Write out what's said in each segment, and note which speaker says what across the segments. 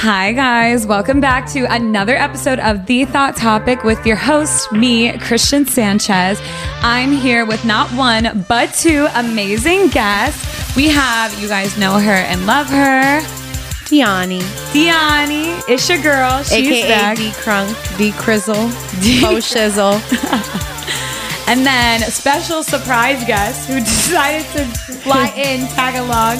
Speaker 1: Hi, guys. Welcome back to another episode of The Thot Topic with your host, me, Christian Sanchez. I'm here with not one, but two amazing guests. We have, you guys know her and love her,
Speaker 2: Diany,
Speaker 1: Diany. It's your girl. She's
Speaker 2: aka
Speaker 1: back.
Speaker 2: D Crunk, D Crizzle, Po Shizzle.
Speaker 1: And then special surprise guest who decided to fly in, tag along.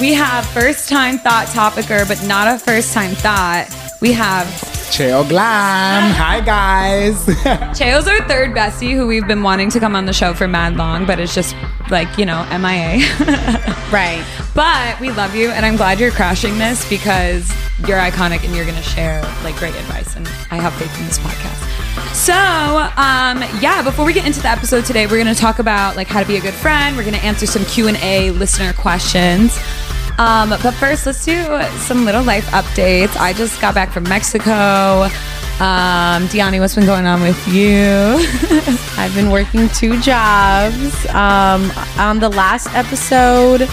Speaker 1: We have first time thot topicer, but not a first time thot. We have
Speaker 3: Cheo Glam. Hi, guys.
Speaker 1: Cheo's our third bestie who we've been wanting to come on the show for mad long, but it's just like, you know, MIA.
Speaker 2: Right.
Speaker 1: but we love you and I'm glad you're crashing this because you're iconic and you're going to share like great advice. And I have faith in this podcast. So, um, yeah, before we get into the episode today, we're going to talk about like how to be a good friend. We're going to answer some Q&A listener questions. Um, but first, let's do some little life updates. I just got back from Mexico. Um, Diany, what's been going on with you?
Speaker 2: I've been working two jobs. Um, on the last episode,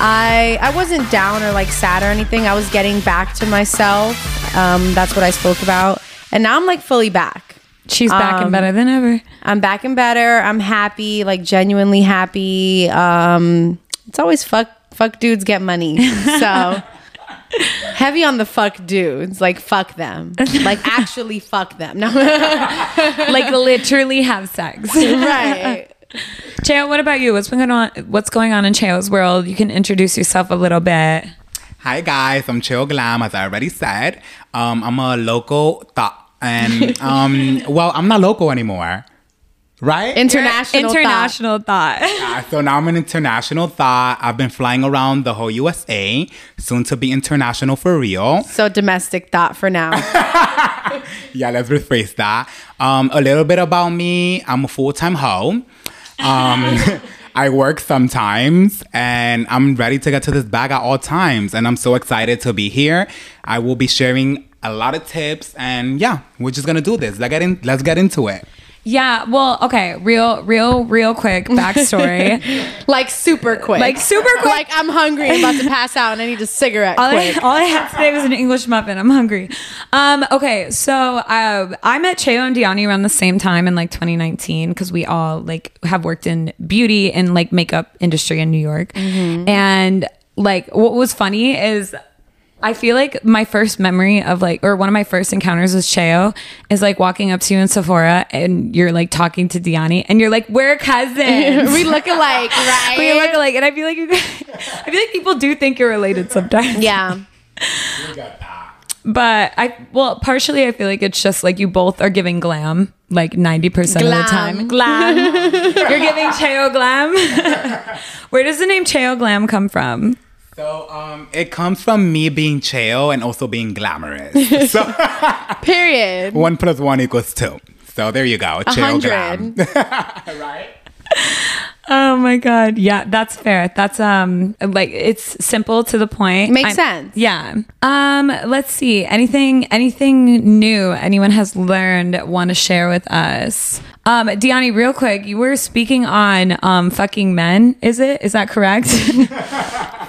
Speaker 2: I I wasn't down or like sad or anything. I was getting back to myself. Um, that's what I spoke about. And now I'm like fully back.
Speaker 1: She's back and better than ever.
Speaker 2: I'm back and better. I'm happy, like genuinely happy. Um, it's always fuck fuck dudes get money. So heavy on the fuck dudes. Like fuck them. Like actually fuck them. No.
Speaker 1: like literally have sex.
Speaker 2: right.
Speaker 1: Cheo, what about you? What's been going on? What's going on in Cheo's world? You can introduce yourself a little bit.
Speaker 3: Hi, guys. I'm Cheo Glam, as I already said. Um, I'm a local thot. And, um, well, I'm not local anymore. Right?
Speaker 2: International.
Speaker 1: International thot.
Speaker 3: Uh, so now I'm an international thot. I've been flying around the whole USA, soon to be international for real.
Speaker 2: So domestic thot for now.
Speaker 3: Yeah, let's rephrase that. Um, a little bit about me. I'm a full-time hoe. Um, I work sometimes and I'm ready to get to this bag at all times. And I'm so excited to be here. I will be sharing a lot of tips and yeah, we're just gonna do this. Let's get in let's get into it.
Speaker 1: Yeah. Well, okay. Real, real, real quick backstory.
Speaker 2: like super quick.
Speaker 1: Like, super quick.
Speaker 2: Like I'm hungry, I'm about to pass out, and I need a cigarette
Speaker 1: all, I, all I had today was an English muffin. I'm hungry. Um, okay, so uh, I met Cheo and Diany around the same time in like 2019 because we all like have worked in beauty and like makeup industry in New York. And like what was funny is I feel like my first memory of like, or one of my first encounters with Cheo is like walking up to you in Sephora and you're like talking to Diany and you're like, we're cousins.
Speaker 2: we look alike, right?
Speaker 1: we look alike. And I feel like you guys, I feel like people do think you're related sometimes.
Speaker 2: Yeah.
Speaker 1: But I, well, partially I feel like it's just like you both are giving glam like 90% of the time. Glam. You're giving Cheo glam. Where does the name Cheo glam come from?
Speaker 3: So um it comes from me being chill and also being glamorous. so
Speaker 2: Period.
Speaker 3: one plus one equals two. So there you go.
Speaker 2: A
Speaker 3: Chill glam.
Speaker 2: hundred.
Speaker 3: right?
Speaker 1: Oh my god. Yeah, that's fair. That's um like it's simple to the point.
Speaker 2: Makes sense.
Speaker 1: Yeah. Um let's see. Anything anything new anyone has learned want to share with us? Um Diany, real quick, you were speaking on um fucking men, is it? Is that correct?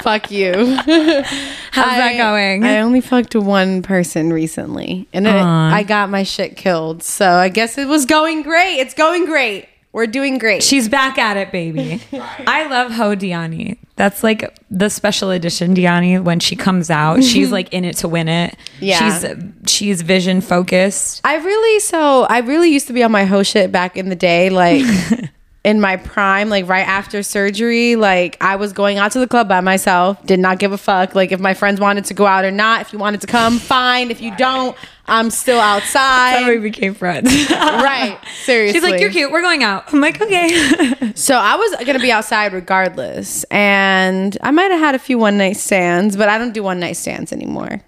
Speaker 2: Fuck you.
Speaker 1: How's that going?
Speaker 2: I only fucked one person recently, and it, I got my shit killed. So I guess it was going great. It's going great. We're doing great.
Speaker 1: She's back at it, baby. I love Ho Diany. That's like the special edition Diany when she comes out. She's mm-hmm. like in it to win it.
Speaker 2: Yeah.
Speaker 1: She's she's vision focused.
Speaker 2: I really so I really used to be on my hoe shit back in the day, like in my prime, like right after surgery. Like I was going out to the club by myself, did not give a fuck. Like if my friends wanted to go out or not. If you wanted to come, fine. If you don't, I'm still
Speaker 1: That's how we became friends.
Speaker 2: right. Seriously.
Speaker 1: She's like, You're cute, we're going out. I'm like, okay.
Speaker 2: So I was gonna be outside regardless, and I might have had a few one night stands, but I don't do one night stands anymore.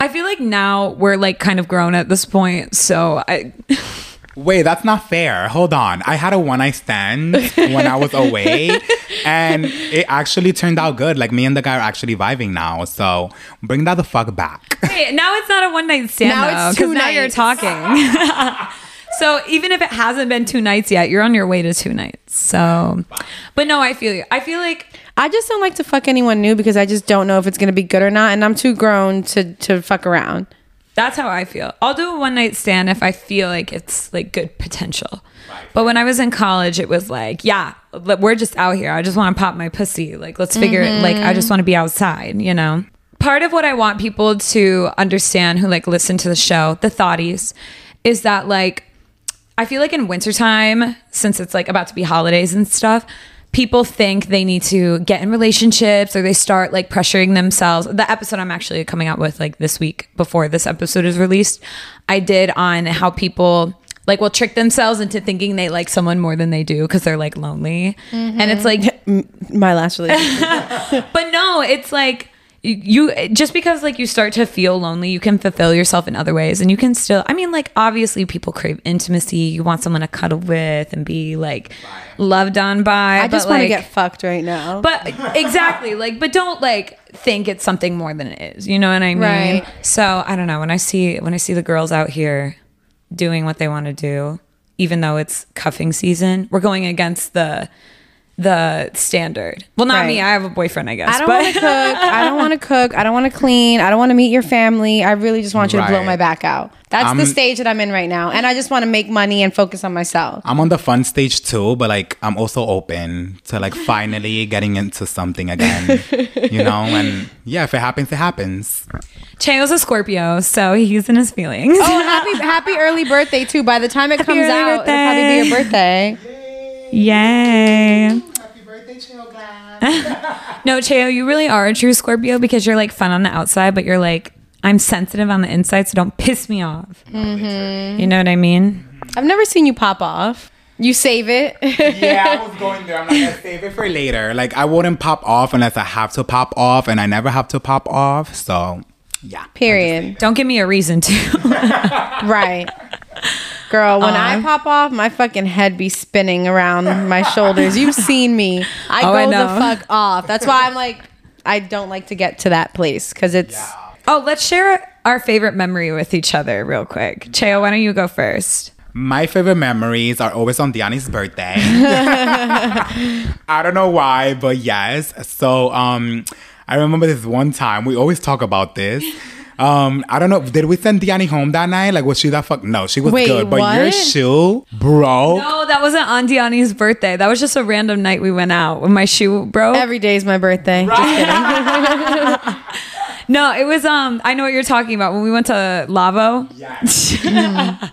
Speaker 1: I feel like now we're like kind of grown at this point. So I
Speaker 3: Wait, that's not fair. Hold on. I had a one night stand when I was away, and it actually turned out good. Like me and the guy are actually vibing now. So bring that the fuck back.
Speaker 1: Wait, now it's not a one night stand
Speaker 2: Now
Speaker 1: though,
Speaker 2: it's
Speaker 1: because
Speaker 2: two
Speaker 1: now you're talking. so even if it hasn't been two nights yet, you're on your way to two nights. So, but no, I feel you. I feel like
Speaker 2: I just don't like to fuck anyone new because I just don't know if it's gonna be good or not, and I'm too grown to to fuck around.
Speaker 1: That's how I feel. I'll do a one night stand if I feel like it's like good potential. But when I was in college, it was like, yeah, we're just out here. I just want to pop my pussy. Like, let's figure it. Like, I just mm-hmm. want to be outside, you know? Part of what I want people to understand who like listen to the show, the thotties, is that like, I feel like in wintertime, since it's like about to be holidays and stuff, people think they need to get in relationships or they start like pressuring themselves. The episode I'm actually coming out with like this week before this episode is released, I did on how people like will trick themselves into thinking they like someone more than they do because they're like lonely. And it's mm-hmm. like
Speaker 2: My last relationship.
Speaker 1: but no, it's like you just because like you start to feel lonely, you can fulfill yourself in other ways, and you can still. I mean, like obviously, people crave intimacy. You want someone to cuddle with and be like loved on by.
Speaker 2: I just
Speaker 1: but,
Speaker 2: want to
Speaker 1: like-
Speaker 2: get fucked right now.
Speaker 1: But exactly, like, but don't like think it's something more than it is. You know what I mean?
Speaker 2: Right.
Speaker 1: So I don't know. When I see when I see the girls out here doing what they want to do, even though it's cuffing season, we're going against the the standard. Well, not
Speaker 2: Right.
Speaker 1: me. I have a boyfriend, I guess.
Speaker 2: I don't
Speaker 1: but
Speaker 2: want to cook. I don't want to cook. I don't want to clean. I don't want to meet your family. I really just want you to blow my back out. That's the
Speaker 3: I'm-
Speaker 2: stage that I'm in right now, and I just want to make money and focus on myself.
Speaker 3: I'm on the fun stage too, but like I'm also open to like finally getting into something again. you know, and yeah, if it happens, it happens.
Speaker 1: Cheo's a Scorpio, so he's in his feelings.
Speaker 2: Oh, happy happy early birthday too! By the time it comes
Speaker 1: early
Speaker 2: out, it'll probably be your birthday.
Speaker 1: Yay.
Speaker 3: Happy birthday, Chill
Speaker 1: No, Cheo, you really are a true Scorpio because you're like fun on the outside, but you're like, I'm sensitive on the inside, so don't piss me off. Mm-hmm. You know what I mean?
Speaker 2: I've never seen you pop off. You save it.
Speaker 3: yeah, I was going there. I'm like, let's save it for later. Like, I wouldn't pop off unless I have to pop off, and I never have to pop off. So, yeah.
Speaker 2: Period.
Speaker 1: Don't give me a reason to.
Speaker 2: Right. Girl, when I pop off, my fucking head be spinning around my shoulders. You've seen me. I
Speaker 1: Oh,
Speaker 2: go
Speaker 1: I
Speaker 2: the fuck off. That's why I'm like, I don't like to get to that place because it's.
Speaker 1: oh, let's share our favorite memory with each other real quick. Cheo, why don't you go first?
Speaker 3: My favorite memories are always on Diany's birthday. I don't know why, but yes. So um I remember this one time, we always talk about this. Um, I don't know, did we send Diany home that night? Like was she that fuck no, she was
Speaker 2: Wait,
Speaker 3: good. But your
Speaker 2: what?
Speaker 3: shoe bro.
Speaker 1: No, that wasn't on Diany's birthday. That was just a random night we went out when my shoe broke.
Speaker 2: Every day is my birthday. Just kidding.
Speaker 1: no, it was um I know what you're talking about when we went to Lavo.
Speaker 3: Yes.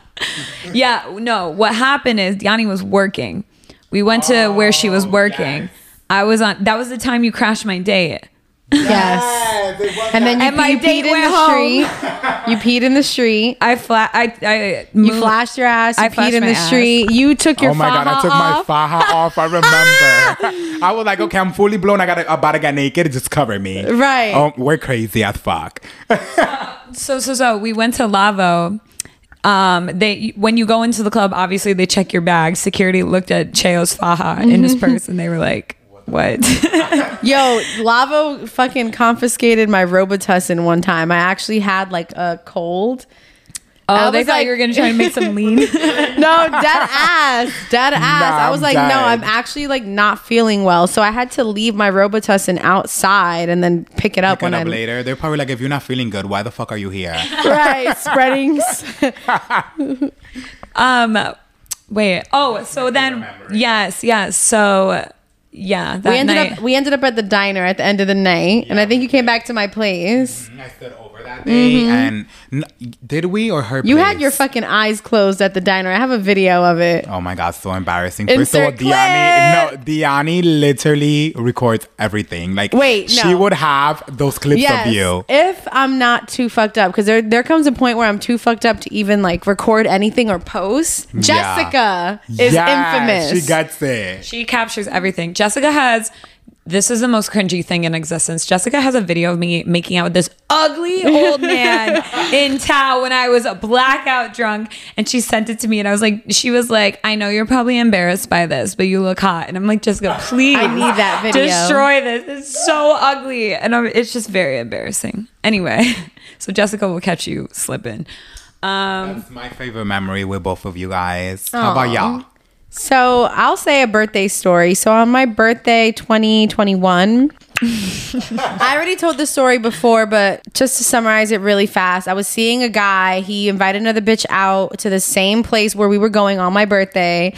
Speaker 1: Yeah, no. What happened is Yanni was working. We went to where she was working.
Speaker 3: yes.
Speaker 1: I was on. That was the time you crashed my date.
Speaker 2: Yes.
Speaker 3: it
Speaker 2: And then you,
Speaker 1: And my
Speaker 2: you
Speaker 1: date
Speaker 2: peed in
Speaker 1: went
Speaker 2: the
Speaker 1: home.
Speaker 2: street. You peed in the street.
Speaker 1: I flat. I. I
Speaker 2: You flashed your ass. You
Speaker 1: I
Speaker 2: peed in the
Speaker 1: ass.
Speaker 2: street. You took your
Speaker 3: Oh my god, I took
Speaker 2: off.
Speaker 3: my faja off. I remember. I was like, okay, I'm fully blown. I gotta about to get naked. Just cover me.
Speaker 2: Right.
Speaker 3: Oh, we're crazy as fuck.
Speaker 1: So so so we went to Lavo. Um, they when you go into the club, obviously they check your bag. Security looked at Cheo's faja in his purse, and they were like, "What?"
Speaker 2: Yo, Lavo fucking confiscated my Robitussin one time. I actually had like a cold.
Speaker 1: oh,
Speaker 2: I
Speaker 1: they
Speaker 2: was
Speaker 1: thought
Speaker 2: like-
Speaker 1: you were gonna try and make some lean.
Speaker 2: No, dead ass. Dead ass.
Speaker 3: Nah,
Speaker 2: I was
Speaker 3: I'm
Speaker 2: like, no. I'm actually like not feeling well. So I had to leave my Robitussin outside and then pick it up
Speaker 3: Pick it up
Speaker 2: I
Speaker 3: later. They're probably like, if you're not feeling good, why the fuck are you here?
Speaker 2: right spreading.
Speaker 1: Um, wait. Oh, so then yes, yes. So yeah, that
Speaker 2: we ended
Speaker 1: night.
Speaker 2: up we ended up at the diner at the end of the night, and I think you came back to my place.
Speaker 3: Mm, I stood over oh, that day, and n- did we or her?
Speaker 2: Mm-hmm. You had your fucking eyes closed at the diner. I have a video of it.
Speaker 3: Oh my god, so embarrassing. First of all,
Speaker 2: Insert
Speaker 3: Diany, no, Diany literally records everything. Like,
Speaker 2: Wait,
Speaker 3: she would have those clips
Speaker 2: Yes,
Speaker 3: of you.
Speaker 2: if I'm not too fucked up, because there there comes a point where I'm too fucked up to even like record anything or post. Jessica is
Speaker 3: Yes,
Speaker 2: infamous.
Speaker 3: She gets it.
Speaker 1: She captures everything. Jessica has. This is the most cringy thing in existence. Jessica has a video of me making out with this ugly old man in Tao when I was a blackout drunk, and she sent it to me, and I was like, she was like, I know you're probably embarrassed by this, but you look hot, and I'm like, Jessica, please,
Speaker 2: I need that video.
Speaker 1: Destroy this. It's so ugly, and I'm, it's just very embarrassing. Anyway, so Jessica will catch you slipping. Um,
Speaker 3: That's my favorite memory with both of you guys. How about y'all?
Speaker 2: So I'll say a birthday story. So on my birthday, 2021, I already told this story before, but just to summarize it really fast, I was seeing a guy. He invited another bitch out to the same place where we were going on my birthday.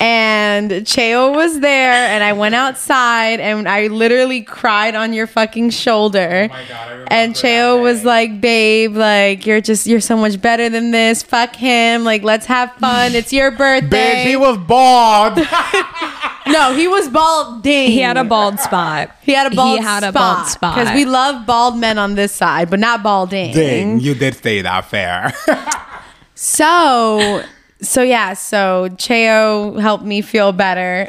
Speaker 2: And Cheo was there, and I went outside and I literally cried on your fucking shoulder.
Speaker 3: Oh my God, I
Speaker 2: and
Speaker 3: that
Speaker 2: Cheo was like, babe, like, you're just, you're so much better than this. Fuck him. Like, let's have fun. It's your birthday.
Speaker 3: Bitch, he was bald.
Speaker 2: no, he was balding.
Speaker 1: He had a bald spot.
Speaker 2: He had a bald
Speaker 1: He had a bald spot.
Speaker 2: Because we love bald men on this side, but not balding.
Speaker 3: Dang, you did say that fair.
Speaker 2: So, so yeah, so Cheo helped me feel better.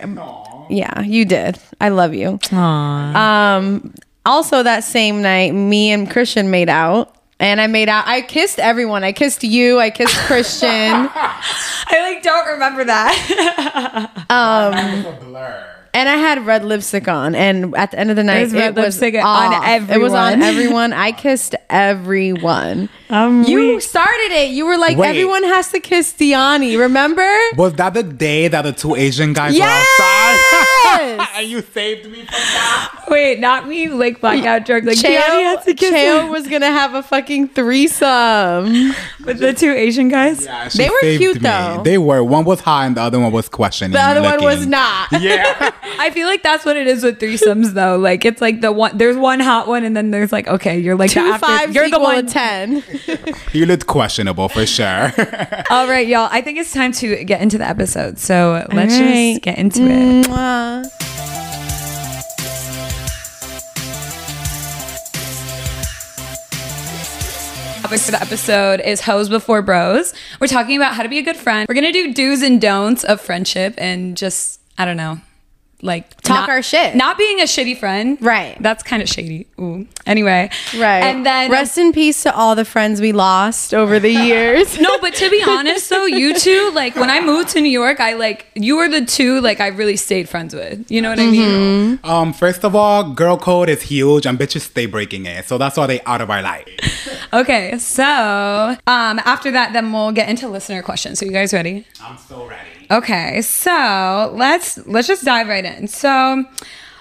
Speaker 2: Yeah, you did. I love you. Um, also that same night, me and Christian made out. And I made out. I kissed everyone. I kissed you. I kissed Christian.
Speaker 1: I like don't remember that.
Speaker 3: a blur.
Speaker 2: And I had red lipstick on. And at the end of the night,
Speaker 1: was red
Speaker 2: it was
Speaker 1: on
Speaker 2: off. It was on
Speaker 1: everyone.
Speaker 2: everyone. I kissed everyone.
Speaker 1: Um,
Speaker 2: You
Speaker 1: we-
Speaker 2: started it. You were like,
Speaker 3: Wait.
Speaker 2: everyone has to kiss Diany. Remember?
Speaker 3: Was that the day that the two Asian guys
Speaker 2: Yes!
Speaker 3: were outside? and you saved me from that?
Speaker 1: Wait, not me. Like blackout drunk. Like
Speaker 2: Cheo,
Speaker 1: Gianni has to kiss
Speaker 2: Cheo was gonna have a fucking threesome.
Speaker 1: with the two Asian guys.
Speaker 3: Yeah,
Speaker 2: They were
Speaker 3: saved
Speaker 2: cute,
Speaker 3: me.
Speaker 2: though.
Speaker 3: They were. One was hot and the other one was questioning.
Speaker 2: The other one was not.
Speaker 3: Yeah.
Speaker 1: I feel like that's what it is with threesomes, though. Like it's like the one. There's one hot one, and then there's like okay, you're like the
Speaker 2: Two
Speaker 1: after,
Speaker 2: fives
Speaker 1: You're the
Speaker 2: equal
Speaker 1: one.
Speaker 2: a ten.
Speaker 3: he looked questionable for sure.
Speaker 1: All right, y'all. I think it's time to get into the episode. So let's
Speaker 2: right.
Speaker 1: Just get into it.
Speaker 2: Mwah.
Speaker 1: Topic for the episode is hoes before bros. We're talking about how to be a good friend. We're gonna do do's and don'ts of friendship and just I don't know, like
Speaker 2: Talk
Speaker 1: not-
Speaker 2: our shit.
Speaker 1: Not being a shitty friend,
Speaker 2: Right.
Speaker 1: That's kind of shady. Ooh. Anyway,
Speaker 2: Right.
Speaker 1: And then
Speaker 2: rest in peace to all the friends we lost over the years.
Speaker 1: no, but to be honest though, you two, like when I moved to New York, I like you were the two like I really stayed friends with. You know what I mean?
Speaker 3: um, first of all, girl code is huge and bitches stay breaking it. So that's why they out of our life.
Speaker 1: Okay, so um after that, then we'll get into listener questions. So you guys ready?
Speaker 3: I'm so ready.
Speaker 1: Okay, so let's let's just dive right in. So,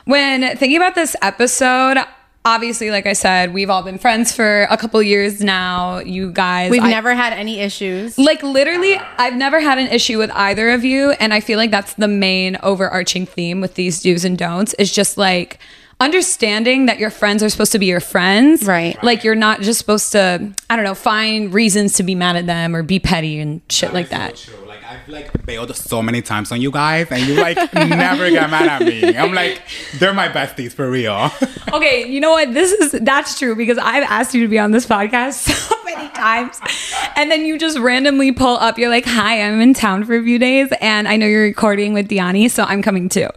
Speaker 1: when thinking about this episode, obviously, like I said, we've all been friends for a couple years now. You guys,
Speaker 2: We've
Speaker 1: I-
Speaker 2: never had any issues.
Speaker 1: like literally, I've never had an issue with either of you, and I feel like that's the main overarching theme with these do's and don'ts. Is just like understanding that your friends are supposed to be your friends,
Speaker 2: Right.
Speaker 1: Like you're not just supposed to, I don't know, find reasons to be mad at them or be petty and shit like that.
Speaker 3: So true. Like I've like bailed so many times on you guys, and you like never get mad at me. I'm like, they're my besties for real.
Speaker 1: Okay, you know what? This is that's true because I've asked you to be on this podcast so many times. And then you just randomly pull up, you're like, Hi, I'm in town for a few days and I know you're recording with Diany, so I'm coming too.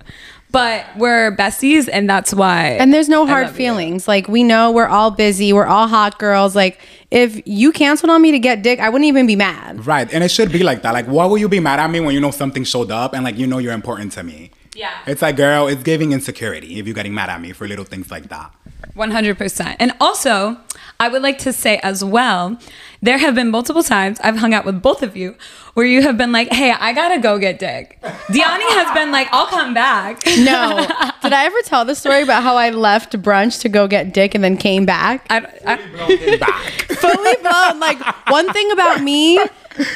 Speaker 1: But we're besties and that's why
Speaker 2: And there's no hard
Speaker 1: love you.
Speaker 2: feelings. Like we know we're all busy. We're all hot girls. Like if you canceled on me to get dick, I wouldn't even be mad.
Speaker 3: right, and it should be like that. Like, why would you be mad at me when you know something showed up and like you know you're important to me?
Speaker 1: Yeah.
Speaker 3: It's like, girl, it's giving insecurity if you're getting mad at me for little things like that.
Speaker 1: 100%. And also, I would like to say as well, there have been multiple times I've hung out with both of you where you have been like, hey, I gotta go get dick. Diany has been like, I'll come back.
Speaker 2: No. Did I ever tell the story about how I left brunch to go get dick and then came back?
Speaker 1: I, I,
Speaker 3: Back.
Speaker 2: Fully blown. Like one thing about me,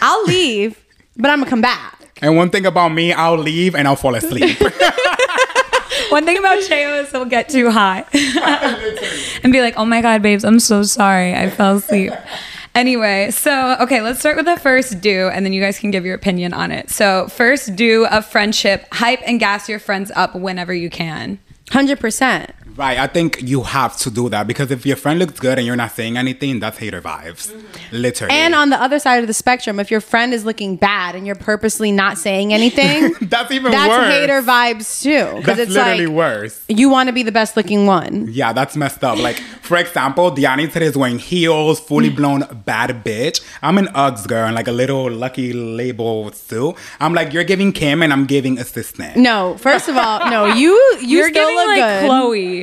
Speaker 2: I'll leave, but I'm gonna come back.
Speaker 3: And one thing about me, I'll leave and I'll fall asleep.
Speaker 1: One thing about Cheo is he'll get too high and be like, oh my God, babes, I'm so sorry. I fell asleep. Anyway, so okay, let's start with the first do, and then you guys can give your opinion on it. So, first do of friendship hype and gas your friends up whenever you can.
Speaker 2: Hundred percent.
Speaker 3: Right, I think you have to do that because if your friend looks good and you're not saying anything, that's hater vibes. Mm-hmm. Literally.
Speaker 2: And on the other side of the spectrum, if your friend is looking bad and you're purposely not saying anything,
Speaker 3: that's even worse.
Speaker 2: that's
Speaker 3: worse.
Speaker 2: hater vibes too. Because
Speaker 3: That's
Speaker 2: it's
Speaker 3: literally
Speaker 2: like
Speaker 3: worse.
Speaker 2: you want to be the best looking one.
Speaker 3: Yeah, that's messed up. Like, for example, Diany today is wearing heels, fully mm. blown bad bitch. I'm an Uggs girl and like a little lucky label suit. I'm like, you're giving Kim and I'm giving assistant.
Speaker 2: No, first of all, no, you you
Speaker 1: You're
Speaker 2: still
Speaker 1: giving
Speaker 2: look
Speaker 1: like
Speaker 2: good.
Speaker 1: Khloe.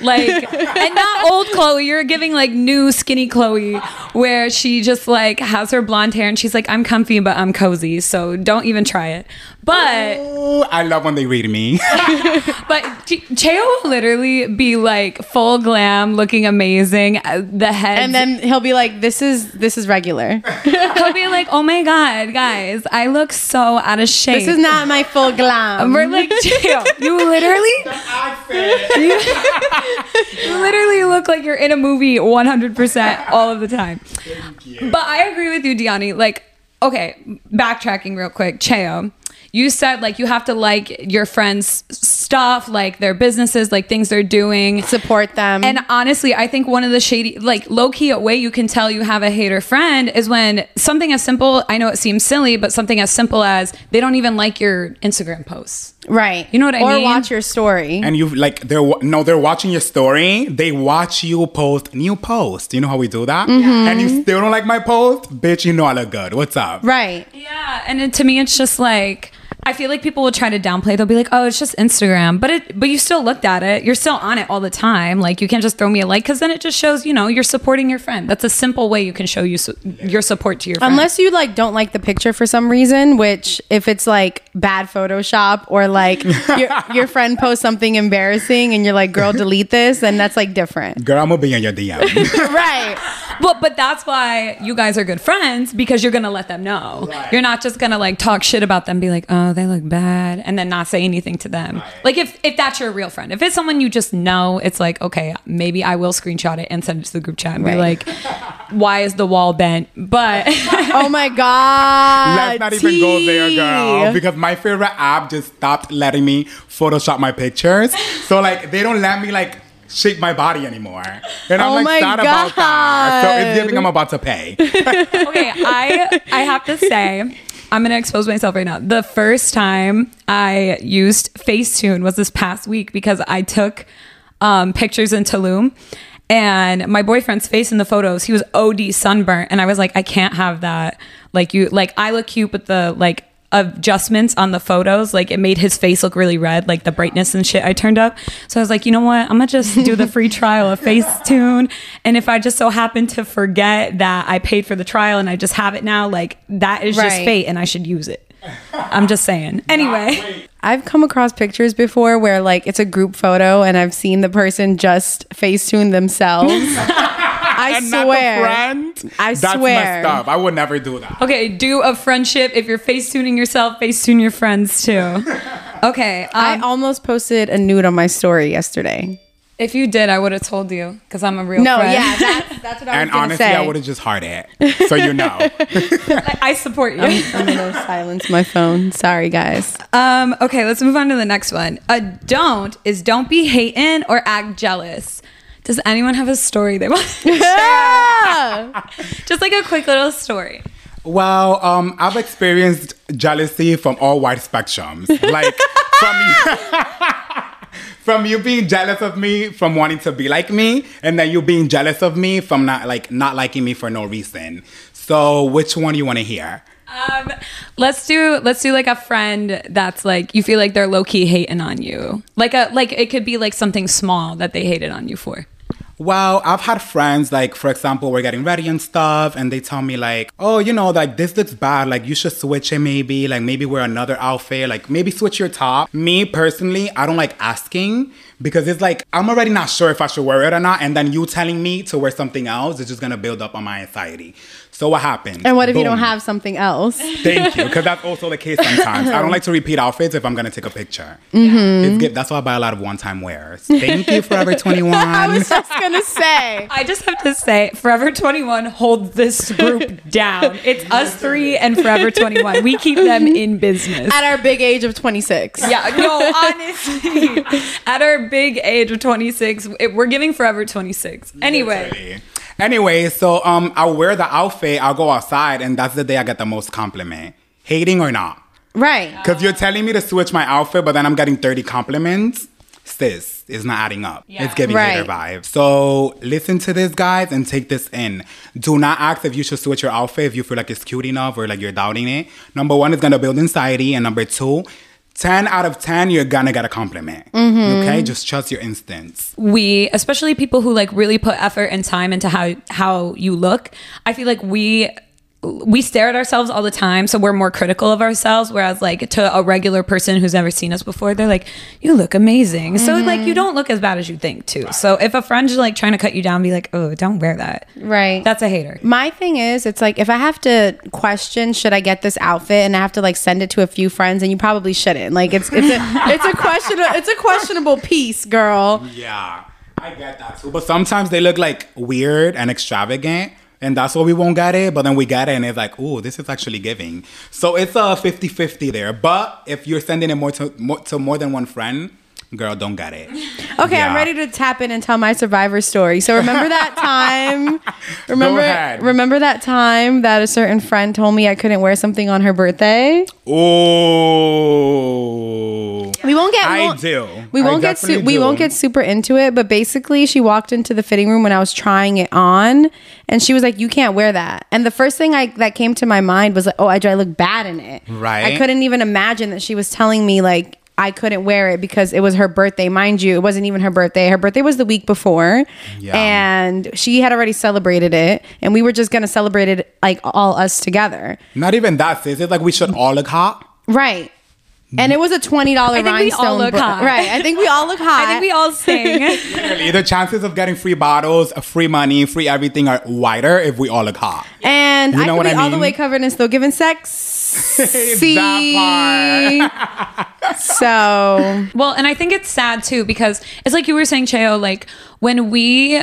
Speaker 1: Like, and not old Khloe. You're giving like new skinny Khloe, where she just like has her blonde hair and she's like, I'm comfy, but I'm cozy. So don't even try it. But
Speaker 3: Ooh, I love when they read me.
Speaker 1: but Ch- Cheo will literally be like full glam, looking amazing. Uh, The head,
Speaker 2: And then he'll be like, "This is this is regular.
Speaker 1: he'll be like, "Oh my god, guys, I look so out of shape."
Speaker 2: This is not my full glam."
Speaker 1: We're like, Cheo, you literally, you literally look like you're in a movie 100% all of the time. But I agree with you, Diany. Like, okay, backtracking real quick, Cheo. You said like you have to like your friends' stuff, like their businesses, like things they're doing.
Speaker 2: Support them.
Speaker 1: And honestly, I think one of the shady, like low key way you can tell you have a hater friend is when something as simple, I know it seems silly, but something as simple as they don't even like your Instagram posts.
Speaker 2: Right.
Speaker 1: You know what I
Speaker 2: or
Speaker 1: mean?
Speaker 2: Or watch your story.
Speaker 3: and you like they're no they're watching your story they watch you post new post you know how we do that mm-hmm. and you still don't like my post bitch you know i look good what's up
Speaker 2: right.
Speaker 1: Yeah, and it, to me, it's just like I feel like people will try to downplay. They'll be like, "Oh, it's just Instagram," but it, but you still looked at it. You're still on it all the time. Like you can't just throw me a like because then it just shows, you know, you're supporting your friend. That's a simple way you can show you su- your support to your friend.
Speaker 2: Unless you like don't like the picture for some reason, which if it's like bad Photoshop or like your your friend posts something embarrassing and you're like, girl, delete this, then that's like different.
Speaker 3: girl i'm gonna be on your dm
Speaker 2: right.
Speaker 1: but but that's why you guys are good friends because you're gonna let them know. You're not just gonna like talk shit about them, be like, "Oh, they look bad," and then not say anything to them. Like if if that's your real friend, if it's someone you just know, it's like, okay, maybe I will screenshot it and send it to the group chat and be like, "Why is the wall bent?" But
Speaker 2: Oh my god.
Speaker 3: Let's not even go there, girl. Because my favorite app just stopped letting me Photoshop my pictures. So like they don't let me like shape my body anymore. And I'm
Speaker 2: Oh
Speaker 3: like
Speaker 2: my
Speaker 3: sad about that. So it's
Speaker 2: God.
Speaker 3: giving I'm about to pay.
Speaker 1: okay, I I have to say, I'm gonna expose myself right now. The first time I used Facetune was this past week because I took um, pictures in Tulum. And my boyfriend's face in the photos, he was OD sunburnt, and I was like, I can't have that. Like you, like I look cute, but the like adjustments on the photos, like it made his face look really red, like the brightness and shit I turned up. So I was like, you know what? I'm gonna just do the free trial of Facetune. And if I just so happen to forget that I paid for the trial and I just have it now, like that is just fate and I should use it. I'm just saying. Anyway.
Speaker 2: I've come across pictures before where like it's a group photo and I've seen the person just Facetune themselves. I
Speaker 3: and not
Speaker 2: swear.
Speaker 3: friend.
Speaker 2: I
Speaker 3: That's
Speaker 2: swear.
Speaker 3: messed up. I would never do that.
Speaker 1: Okay, do a friendship. If you're facetuning yourself, facetune your friends too. Okay.
Speaker 2: I
Speaker 1: Um,
Speaker 2: almost posted a nude on my story yesterday.
Speaker 1: if you did, I would have told you because I'm a real
Speaker 2: No,
Speaker 1: friend.
Speaker 2: yeah, that's that's what I was
Speaker 3: And
Speaker 2: gonna
Speaker 3: honestly,
Speaker 2: say.
Speaker 3: I would have just heart it. So you know.
Speaker 1: I, I support you.
Speaker 2: I'm gonna silence my phone. Sorry, guys.
Speaker 1: Um, okay, let's move on to the next one. A don't is don't be hating or act jealous. Does anyone have a story they want? to share? Just like a quick little story.
Speaker 3: Well, um, I've experienced jealousy from all wide spectrums. Like from you, from you being jealous of me, from wanting to be like me, and then you being jealous of me from not like not liking me for no reason. So, which one do you want to hear?
Speaker 1: Um, let's do let's do like a friend that's like you feel like they're low key hating on you. Like a like it could be like something small that they hated on you for.
Speaker 3: Well, I've had friends, like, for example, we're getting ready and stuff, and they tell me, like, oh, you know, like, this looks bad. Like, you should switch it maybe. Like, maybe wear another outfit. Like, maybe switch your top. Me, personally, I don't like asking because it's like, I'm already not sure if I should wear it or not. And then you telling me to wear something else is just gonna build up on my anxiety. So, what happened?
Speaker 2: And what if you don't have something else?
Speaker 3: Thank you, because that's also the case sometimes. I don't like to repeat outfits if I'm gonna take a picture. Mm-hmm. It's good. That's why I buy a lot of one-time wears. Thank you, Forever 21.
Speaker 2: I was just gonna say.
Speaker 1: I just have to say, Forever 21 holds this group down. It's us three and Forever 21. We keep them in business.
Speaker 2: At our big age of 26.
Speaker 1: Yeah, no, honestly, at our big age of 26, it, we're giving Forever 26. Anyway,
Speaker 3: Anyway, so um, I'll wear the outfit, I'll go outside, and that's the day I get the most compliment. Hating or not.
Speaker 2: Right.
Speaker 3: Because you're telling me to switch my outfit, but then I'm getting 30 compliments. Sis, it's not adding up. Yeah. It's giving hater
Speaker 2: Right.
Speaker 3: vibes. So listen to this, guys, and take this in. Do not ask if you should switch your outfit if you feel like it's cute enough or like you're doubting it. Number one, it's gonna build anxiety, and number two, 10 out of 10, you're gonna get a compliment. Mm-hmm. Okay? Just trust your instincts.
Speaker 1: we especially people who like really put effort and time into how how you look i feel like we we stare at ourselves all the time so we're more critical of ourselves whereas like to a regular person who's never seen us before they're like you look amazing so like you mm-hmm. don't look as bad as you think too so if a friend's like trying to cut you down be like oh don't wear that
Speaker 2: Right.
Speaker 1: that's a hater
Speaker 2: My thing is, it's like if I have to question, should I get this outfit, and I have to like send it to a few friends, and you probably shouldn't. Like it's it's a it's a question it's a questionable piece, girl.
Speaker 3: Yeah, I get that too. But sometimes they look like weird and extravagant. And that's why we won't get it. But then we get it and it's like, oh, this is actually giving. So it's a 50 50 there. But if you're sending it more to, more to more than one friend, girl, don't get it.
Speaker 2: Okay,
Speaker 3: Yeah.
Speaker 2: I'm ready to tap in and tell my survivor story. So remember that time? Remember remember that time that a certain friend told me I couldn't wear something on her birthday?
Speaker 3: Oh.
Speaker 2: We won't get.
Speaker 3: I
Speaker 2: won't-
Speaker 3: do.
Speaker 2: We won't get. Su-
Speaker 3: definitely
Speaker 2: we won't get super into it. But basically, she walked into the fitting room when I was trying it on, and she was like, "You can't wear that." And the first thing I that came to my mind was like, "Oh, I do I look bad in it?"
Speaker 3: Right.
Speaker 2: I couldn't even imagine that she was telling me like. I couldn't wear it because it was her birthday. Mind you, it wasn't even her birthday. Her birthday was the week before.
Speaker 3: Yeah.
Speaker 2: And she had already celebrated it. And we were just going to celebrate it like all us together.
Speaker 3: Not even that, sis. It's like we should all look hot.
Speaker 2: Right. And it was a $20
Speaker 1: think we
Speaker 2: rhinestone.
Speaker 1: all look
Speaker 2: bra-
Speaker 1: hot.
Speaker 2: Right. I think we all look hot.
Speaker 1: i think we all sing
Speaker 3: Literally, the chances of getting free bottles, uh, free money, free everything are wider if we all look hot.
Speaker 2: And
Speaker 3: You
Speaker 2: I
Speaker 3: know
Speaker 2: could
Speaker 3: what
Speaker 2: be
Speaker 3: I
Speaker 2: all the way covered and still giving sex. See? that part. so
Speaker 1: Well, and I think it's sad too because it's like you were saying, Cheo, like when we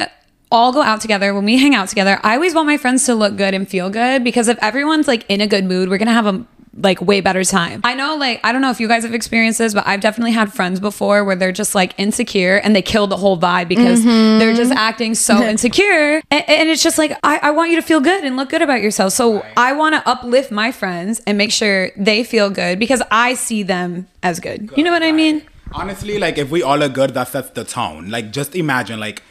Speaker 1: all go out together, when we hang out together, I always want my friends to look good and feel good because if everyone's like in a good mood, we're gonna have a like way better time. I know like I don't know if you guys have experienced this, but I've definitely had friends before where they're just like insecure and they kill the whole vibe because mm-hmm. they're just acting so insecure. And, and it's just like I, I want you to feel good and look good about yourself. So I want to uplift my friends and make sure they feel good because I see them as good. You know what I mean?
Speaker 3: Honestly, like if we all look good, that sets the tone. Like just imagine, like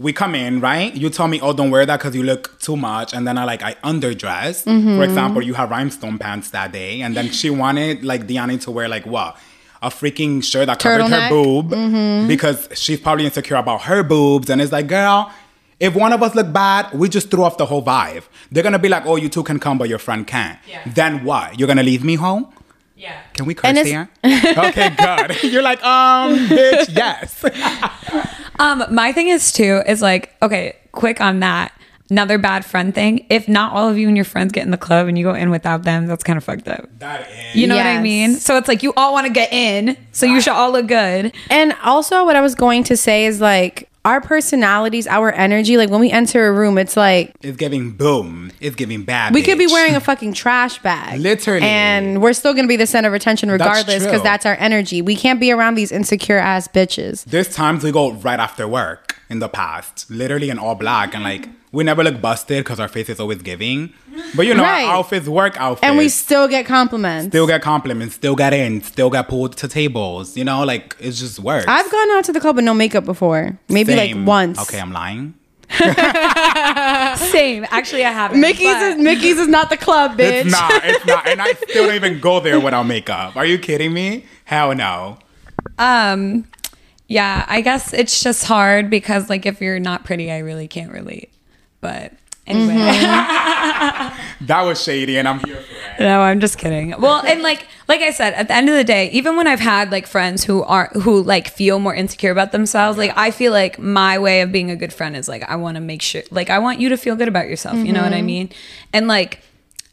Speaker 3: we come in, right? You tell me, oh, don't wear that because you look too much, and then I like I underdress. Mm-hmm. For example, you have rhinestone pants that day, and then she wanted like Diany to wear like what? A freaking shirt that covered her
Speaker 2: Turtleneck?
Speaker 3: boob mm-hmm. because she's probably insecure about her boobs, and it's like, girl. If one of us look bad, we just threw off the whole vibe. They're gonna be like, "Oh, you two can come, but your friend can't."
Speaker 1: Yeah.
Speaker 3: Then what? You're gonna leave me home?
Speaker 1: Yeah.
Speaker 3: Can we curse
Speaker 2: And it's-
Speaker 3: here? okay, good. You're like, um, bitch, yes.
Speaker 1: Um, my thing is too is like, okay, quick on that. Another bad friend thing. If not all of you and your friends get in the club and you go in without them, that's kind of fucked up.
Speaker 3: That is.
Speaker 1: You know what I
Speaker 2: Yes.
Speaker 1: mean? So it's like you all want to get in, so you should all look good.
Speaker 2: And also, what I was going to say is like our personalities, our energy. Like when we enter a room, it's like
Speaker 3: It's giving boom. It's giving bad.
Speaker 2: we could be wearing a fucking trash bag,
Speaker 3: Literally.
Speaker 2: and we're still gonna be the center of attention regardless because
Speaker 3: true.
Speaker 2: that's our energy. We can't be around these insecure ass bitches.
Speaker 3: There's times we go right after work in the past, literally in all black, and like we never look busted because our face is always giving. But you know,
Speaker 2: Right.
Speaker 3: our outfits work outfits.
Speaker 2: And we still get compliments.
Speaker 3: still get compliments, still get in, still get pulled to tables. You know, like it just works.
Speaker 2: I've gone out to the club with no makeup before, maybe
Speaker 3: Same.
Speaker 2: like once.
Speaker 3: Okay, I'm lying.
Speaker 1: Same. Actually, I haven't.
Speaker 2: Mickey's
Speaker 1: but-
Speaker 2: is Mickey's is not the club, bitch.
Speaker 3: It's not. It's not. And I still don't even go there without makeup. Are you kidding me? Hell no.
Speaker 1: um, yeah. I guess it's just hard because like if you're not pretty, I really can't relate. But anyway. Mm-hmm.
Speaker 3: That was shady, and I'm here for it.
Speaker 1: No, I'm just kidding. Well, and like like I said, at the end of the day, even when I've had like friends who are who like feel more insecure about themselves, like I feel like my way of being a good friend is like I want to make sure like I want you to feel good about yourself, you know what I mm-hmm. mean? And like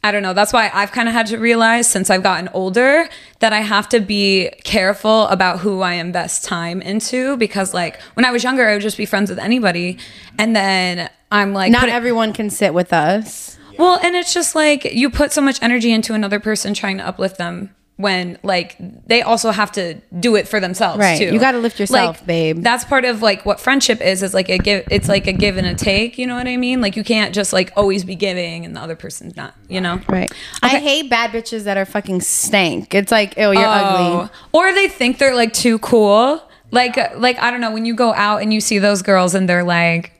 Speaker 1: I don't know, that's why I've kind of had to realize since I've gotten older that I have to be careful about who I invest time into because like when I was younger, I would just be friends with anybody and then I'm like
Speaker 2: Not everyone can sit with us.
Speaker 1: well, and it's just like you put so much energy into another person trying to uplift them when like they also have to do it for themselves
Speaker 2: Right.
Speaker 1: too.
Speaker 2: You gotta lift yourself,
Speaker 1: Like,
Speaker 2: babe.
Speaker 1: That's part of like what friendship is is like a give it's like a give and a take, you know what I mean? Like you can't just like always be giving and the other person's not, you know?
Speaker 2: Right. I hate bad bitches that are fucking stank. It's like, oh, you're ugly.
Speaker 1: Or they think they're like too cool. Like like I don't know, when you go out and you see those girls and they're like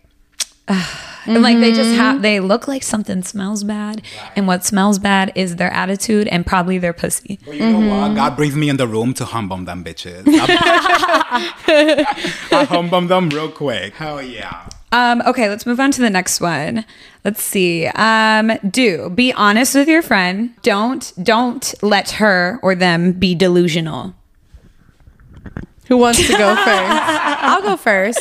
Speaker 1: And like they just
Speaker 2: Mm-hmm.
Speaker 1: have they look like something smells bad. And what smells bad is their attitude and probably their pussy.
Speaker 3: But you know what? God brings me in the room to humble them bitches. I humble them real quick. Hell yeah.
Speaker 1: Um, okay, let's move on to the next one. Let's see. Um, do be honest with your friend. Don't don't let her or them be delusional.
Speaker 2: Who wants to go first? I'll go first.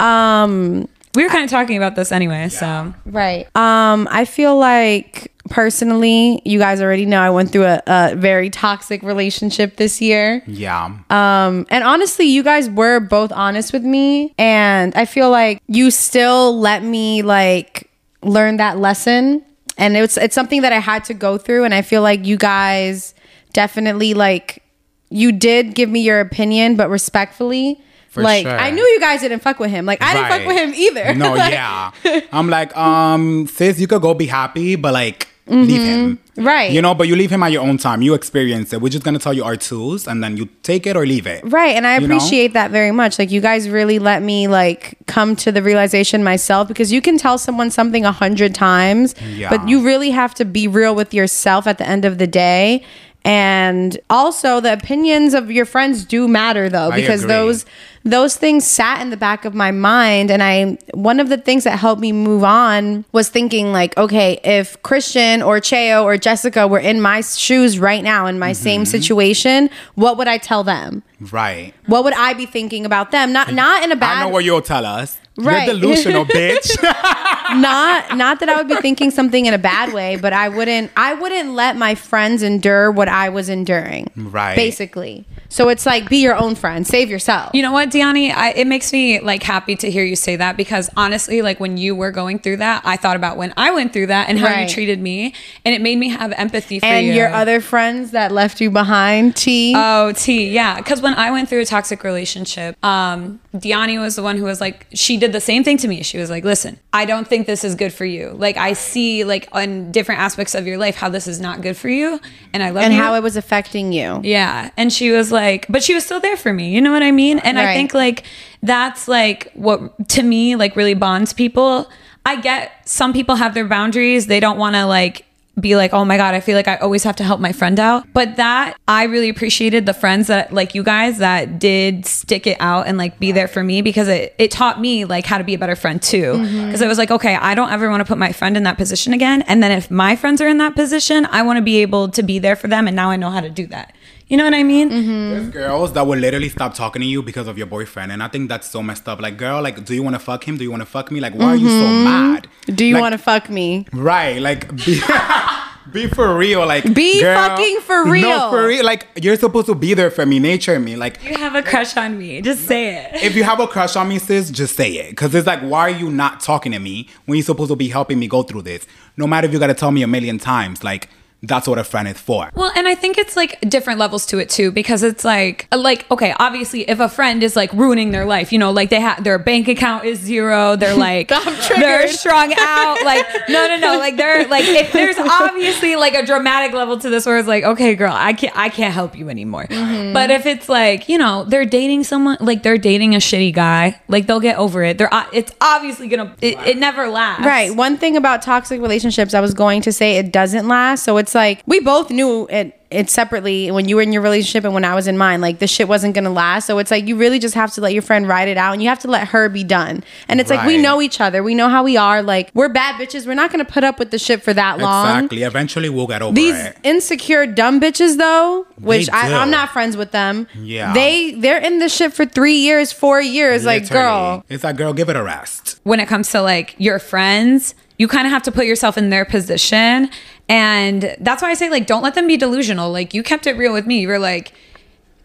Speaker 2: Um,
Speaker 1: We were kind of talking about this anyway, so
Speaker 2: right. Um, I feel like personally, you guys already know I went through a, a very toxic relationship this year.
Speaker 3: Yeah.
Speaker 2: Um, and honestly, you guys were both honest with me, and I feel like you still let me like learn that lesson, and it's it's something that I had to go through, and I feel like you guys definitely like you did give me your opinion, but respectfully.
Speaker 3: For
Speaker 2: like
Speaker 3: sure.
Speaker 2: I knew you guys didn't fuck with him. Like I didn't fuck with him either.
Speaker 3: No,
Speaker 2: Like,
Speaker 3: yeah. I'm like, um, sis, you could go be happy, but like, leave him.
Speaker 2: Mm-hmm. Right.
Speaker 3: You know, but you leave him at your own time. You experience it. We're just gonna tell you our tools, and then you take it or leave it.
Speaker 2: Right. And I
Speaker 3: You know?
Speaker 2: appreciate that very much. Like you guys really let me like come to the realization myself because you can tell someone something a hundred times,
Speaker 3: Yeah.
Speaker 2: but you really have to be real with yourself at the end of the day. And also the opinions of your friends do matter though, because those those things sat in the back of my mind and I one of the things that helped me move on was thinking like okay if Christian or Cheo or Jessica were in my shoes right now in my same
Speaker 3: Mm-hmm.
Speaker 2: situation what would I tell them
Speaker 3: Right.
Speaker 2: what would I be thinking about them? Not not in a bad I
Speaker 3: know what you'll tell us.
Speaker 2: Right.
Speaker 3: You're delusional, bitch.
Speaker 2: not not that I would be thinking something in a bad way, but I wouldn't I wouldn't let my friends endure what I was enduring.
Speaker 3: Right.
Speaker 2: Basically. So it's like be your own friend, save yourself.
Speaker 1: You know what, Diany? I, it makes me like happy to hear you say that because honestly, like when you were going through that, I thought about when I went through that and how
Speaker 2: Right.
Speaker 1: you treated me, and it made me have empathy for
Speaker 2: and
Speaker 1: you.
Speaker 2: And your other friends that left you behind, T.
Speaker 1: Oh, T, yeah. Because when I went through a toxic relationship, um, Diany was the one who was like, she did the same thing to me. She was like, listen, I don't think this is good for you. Like, I see, like, on different aspects of your life, how this is not good for you. And I love
Speaker 2: and
Speaker 1: you.
Speaker 2: how it was affecting you.
Speaker 1: Yeah. And she was like, but she was still there for me. You know what I mean? And I think like that's like what to me like really bonds people. I get some people have their boundaries. They don't want to like be like, oh my God, I feel like I always have to help my friend out. But that I really appreciated the friends that like you guys that did stick it out and like be there for me because it, it taught me like how to be a better friend too. Mm-hmm. Because it was like, okay, I don't ever want to put my friend in that position again. And then if my friends are in that position, I want to be able to be there for them. And now I know how to do that. You know what I mean? Mm-hmm.
Speaker 3: There's girls that will literally stop talking to you because of your boyfriend, and I think that's so messed up. Like, girl, like, do you want to fuck him? Do you want to fuck me? Like, why are you so mm-hmm. mad?
Speaker 2: Do you
Speaker 3: Like,
Speaker 2: want to fuck me?
Speaker 3: Right, like be, be for real, like
Speaker 2: Be fucking for real.
Speaker 3: No, for real. Like you're supposed to be there for me, nature me. Like
Speaker 1: You have a crush on me. Just say it.
Speaker 3: if you have a crush on me, sis, just say it. Cause it's like, why are you not talking to me when you're supposed to be helping me go through this? No matter if you gotta tell me a million times, like that's what a friend is for.
Speaker 1: Well, and I think it's like different levels to it too, because it's like, like okay, obviously, if a friend is like ruining their life, you know, like they have their bank account is zero, they're like they're strung out, like no, no, no, like they're like if there's obviously like a dramatic level to this where it's like, okay, girl, I can't, I can't help you anymore.
Speaker 2: Mm-hmm.
Speaker 1: But if it's like, you know, they're dating someone, like they're dating a shitty guy, like they'll get over it. They're, uh, it's obviously gonna, it, it never lasts,
Speaker 2: Right. One thing about toxic relationships, I was going to say it doesn't last. So it's like we both knew it it separately when you were in your relationship and when I was in mine. Like this shit wasn't gonna last. So it's like you really just have to let your friend ride it out and you have to let her be done. And it's like we know each other. We know how we are. Like we're bad bitches. We're not gonna put up with the shit for that long.
Speaker 3: Exactly. Eventually we'll get over
Speaker 2: These
Speaker 3: it.
Speaker 2: insecure dumb bitches though, which I, I'm not friends with them.
Speaker 3: Yeah.
Speaker 2: They they're in this shit for three years, four years. Like, girl.
Speaker 3: It's like, girl, give it a rest.
Speaker 1: when it comes to like your friends, you kind of have to put yourself in their position. And that's why I say, like, don't let them be delusional. Like, you kept it real with me. You were like,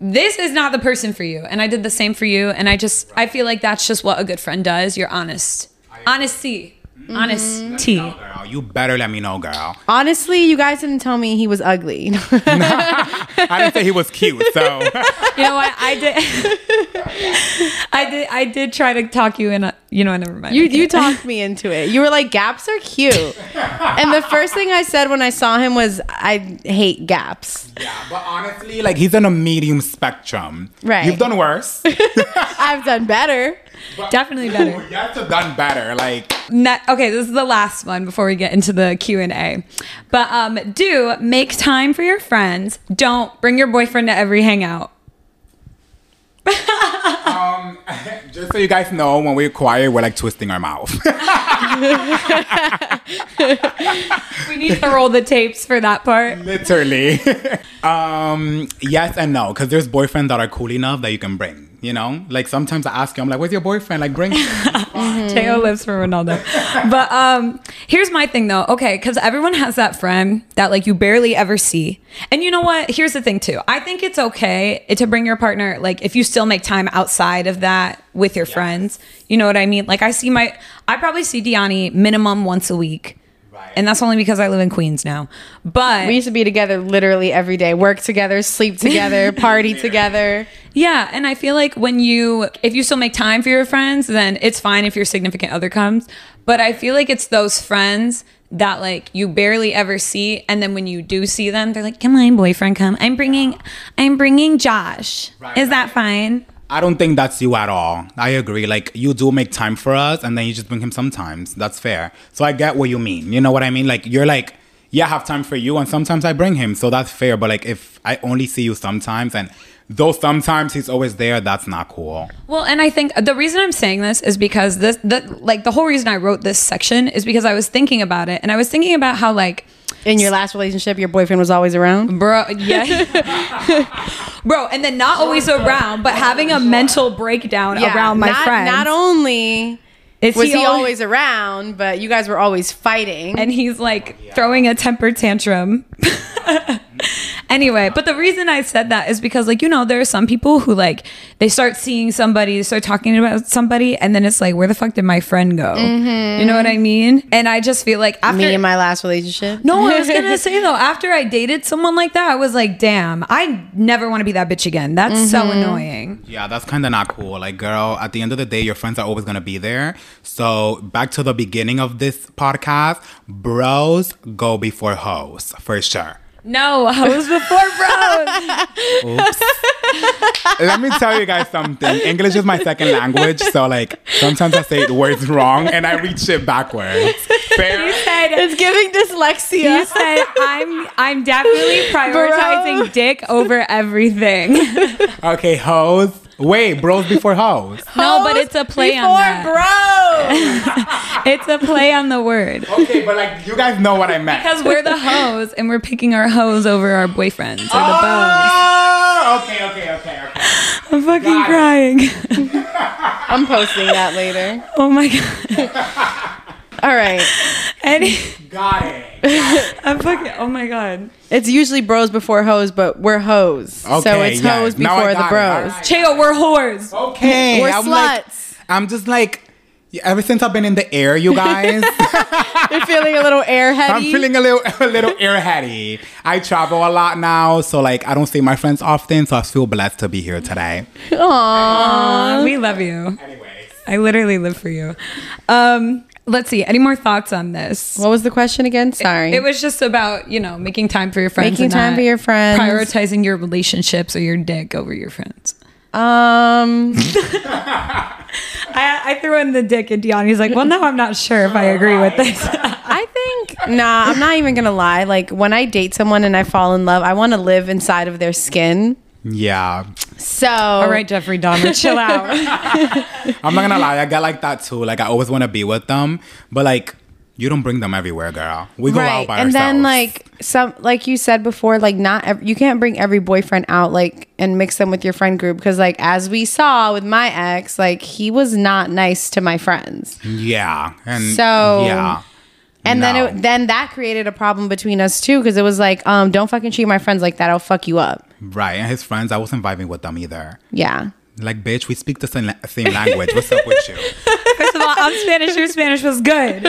Speaker 1: this is not the person for you. And I did the same for you. And I just, I feel like that's just what a good friend does. You're honest. Honesty. Mm-hmm. Honesty.
Speaker 3: No, girl, you better let me know, girl.
Speaker 2: Honestly, you guys didn't tell me he was ugly.
Speaker 3: I didn't say he was cute, so
Speaker 1: You know what? I did. I did. I did try to talk you in. A, you know, I never mind.
Speaker 2: You you talked me into it. You were like, gaps are cute. and the first thing I said when I saw him was, I hate gaps.
Speaker 3: yeah. But honestly, like he's on a medium spectrum.
Speaker 2: Right.
Speaker 3: You've done worse.
Speaker 2: I've done better.
Speaker 1: Definitely better.
Speaker 3: You have to done better. Like,
Speaker 1: okay, this is the last one before we get into the Q and A. But um, do make time for your friends. Don't bring your boyfriend to every hangout.
Speaker 3: um, just so you guys know, when we're quiet, we're like twisting our mouth.
Speaker 1: We need to roll the tapes for that part.
Speaker 3: Literally. um, yes and no, because there's boyfriends that are cool enough that you can bring. You know, like sometimes I ask you, I'm like, "Where's your boyfriend?" Like, bring.
Speaker 1: Teo lives for Ronaldo. But um, here's my thing though. Okay, because everyone has that friend that like you barely ever see. And you know what? Here's the thing too. I think it's okay to bring your partner like if you still make time outside of that with your friends. You know what I mean? Like I see my, I probably see Diany minimum once a week.
Speaker 3: Right.
Speaker 1: And that's only because I live in Queens now. But
Speaker 2: We used to be together literally every day, work together, sleep together, party together.
Speaker 1: Yeah, and I feel like when you if you still make time for your friends, then it's fine if your significant other comes. But I feel like it's those friends that like you barely ever see and then when you do see them, they're like, "Can my boyfriend come? I'm bringing I'm bringing Josh.
Speaker 3: Right,
Speaker 1: Is that fine?"
Speaker 3: I don't think that's you at all. I agree. Like you do make time for us, and then you just bring him sometimes. That's fair. So I get what you mean. You know what I mean? Like you're like, yeah, I have time for you, and sometimes I bring him. So that's fair. But like if I only see you sometimes, and though sometimes he's always there, that's not cool.
Speaker 1: Well, and I think the reason I'm saying this is because this the like the whole reason I wrote this section is because I was thinking about it and I was thinking about how like
Speaker 2: In your last relationship, your boyfriend was always around.
Speaker 1: bro yeah bro and then not always around but having a mental breakdown around my
Speaker 2: not,
Speaker 1: friends
Speaker 2: Not only
Speaker 1: Is
Speaker 2: was
Speaker 1: he
Speaker 2: he,
Speaker 1: al-
Speaker 2: always around, but you guys were always fighting.
Speaker 1: and he's like throwing a temper tantrum anyway but the reason i said that is because like you know there are some people who like they start seeing somebody they start talking about somebody and then it's like where the fuck did my friend go mm-hmm. you know what i mean and i just feel like after
Speaker 2: Me in my last relationship.
Speaker 1: no, I was gonna say though, after I dated someone like that, I was like, damn, I never want to be that bitch again. That's so mm-hmm. annoying.
Speaker 3: Yeah, that's kind of not cool. Like, girl, at the end of the day, your friends are always gonna be there. So back to the beginning of this podcast, bros go before hoes for sure.
Speaker 1: No, hoes before bros.
Speaker 3: Let me tell you guys something. English is my second language, so like sometimes I say words wrong and I read shit backwards. Fair?
Speaker 1: said,
Speaker 2: It's giving dyslexia.
Speaker 1: you said I'm I'm definitely prioritizing
Speaker 2: Bro.
Speaker 1: dick over everything.
Speaker 3: Okay, hoes. Wait, bros before hoes.
Speaker 1: no, but it's a play on
Speaker 2: Before
Speaker 1: that.
Speaker 2: bro.
Speaker 1: It's a play on the word.
Speaker 3: Okay, but like you guys know what I meant.
Speaker 1: Because we're the hoes and we're picking our hoes over our boyfriends or the
Speaker 3: Oh, okay, okay, okay, okay.
Speaker 1: I'm fucking
Speaker 3: Got
Speaker 1: crying.
Speaker 2: I'm posting that later.
Speaker 1: Oh my god.
Speaker 2: All right.
Speaker 1: Any,
Speaker 3: Got it.
Speaker 1: I'm fucking. Oh my god.
Speaker 2: It's usually bros before hoes, but we're hoes. so it's
Speaker 3: yeah.
Speaker 2: hoes
Speaker 3: Now I
Speaker 2: before the
Speaker 3: got it.
Speaker 2: bros.
Speaker 3: Alright.
Speaker 1: Cheo, we're whores.
Speaker 3: Okay.
Speaker 2: We're
Speaker 3: I'm like-
Speaker 2: sluts.
Speaker 3: I'm just like ever since I've been in the air, you guys.
Speaker 2: You're feeling a little airheady.
Speaker 3: I'm feeling a little a little airheady. I travel a lot now, so like I don't see my friends often, so I feel blessed to be here today.
Speaker 2: Aww.
Speaker 1: we love you.
Speaker 3: Anyways.
Speaker 1: I literally live for you. Um, let's see. Any more thoughts on this?
Speaker 2: What was the question again? Sorry.
Speaker 1: It was just about you know making time for your friends,
Speaker 2: Making
Speaker 1: and
Speaker 2: time for your friends.
Speaker 1: prioritizing your relationships or your dick over your friends.
Speaker 2: um.
Speaker 1: I, I threw in the dick, and Diany's like, "Well, no, I'm not sure if I agree with this."
Speaker 2: I think nah. I'm not even gonna lie. Like when I date someone and I fall in love, I want to live inside of their skin.
Speaker 3: Yeah.
Speaker 2: So
Speaker 1: All right, Jeffrey Dahmer, chill out.
Speaker 3: I'm not gonna lie, I get like that too. Like I always wanna be with them, but like you don't bring them everywhere, girl. We go out by ourselves.
Speaker 2: and
Speaker 3: ourselves.
Speaker 2: then like some like you said before like not ev- you can't bring every boyfriend out like and mix them with your friend group because like as we saw with my ex like he was not nice to my friends
Speaker 3: Yeah. And
Speaker 2: So-
Speaker 3: yeah.
Speaker 2: and
Speaker 3: No.
Speaker 2: then it, then that created a problem between us too because it was like um don't fucking treat my friends like that i'll fuck you up
Speaker 3: Right. And his friends, I wasn't vibing with them either.
Speaker 2: yeah
Speaker 3: Like, bitch, we speak the same, la- same language. What's up with you?
Speaker 1: First of all, I'm Spanish. Your Spanish was good.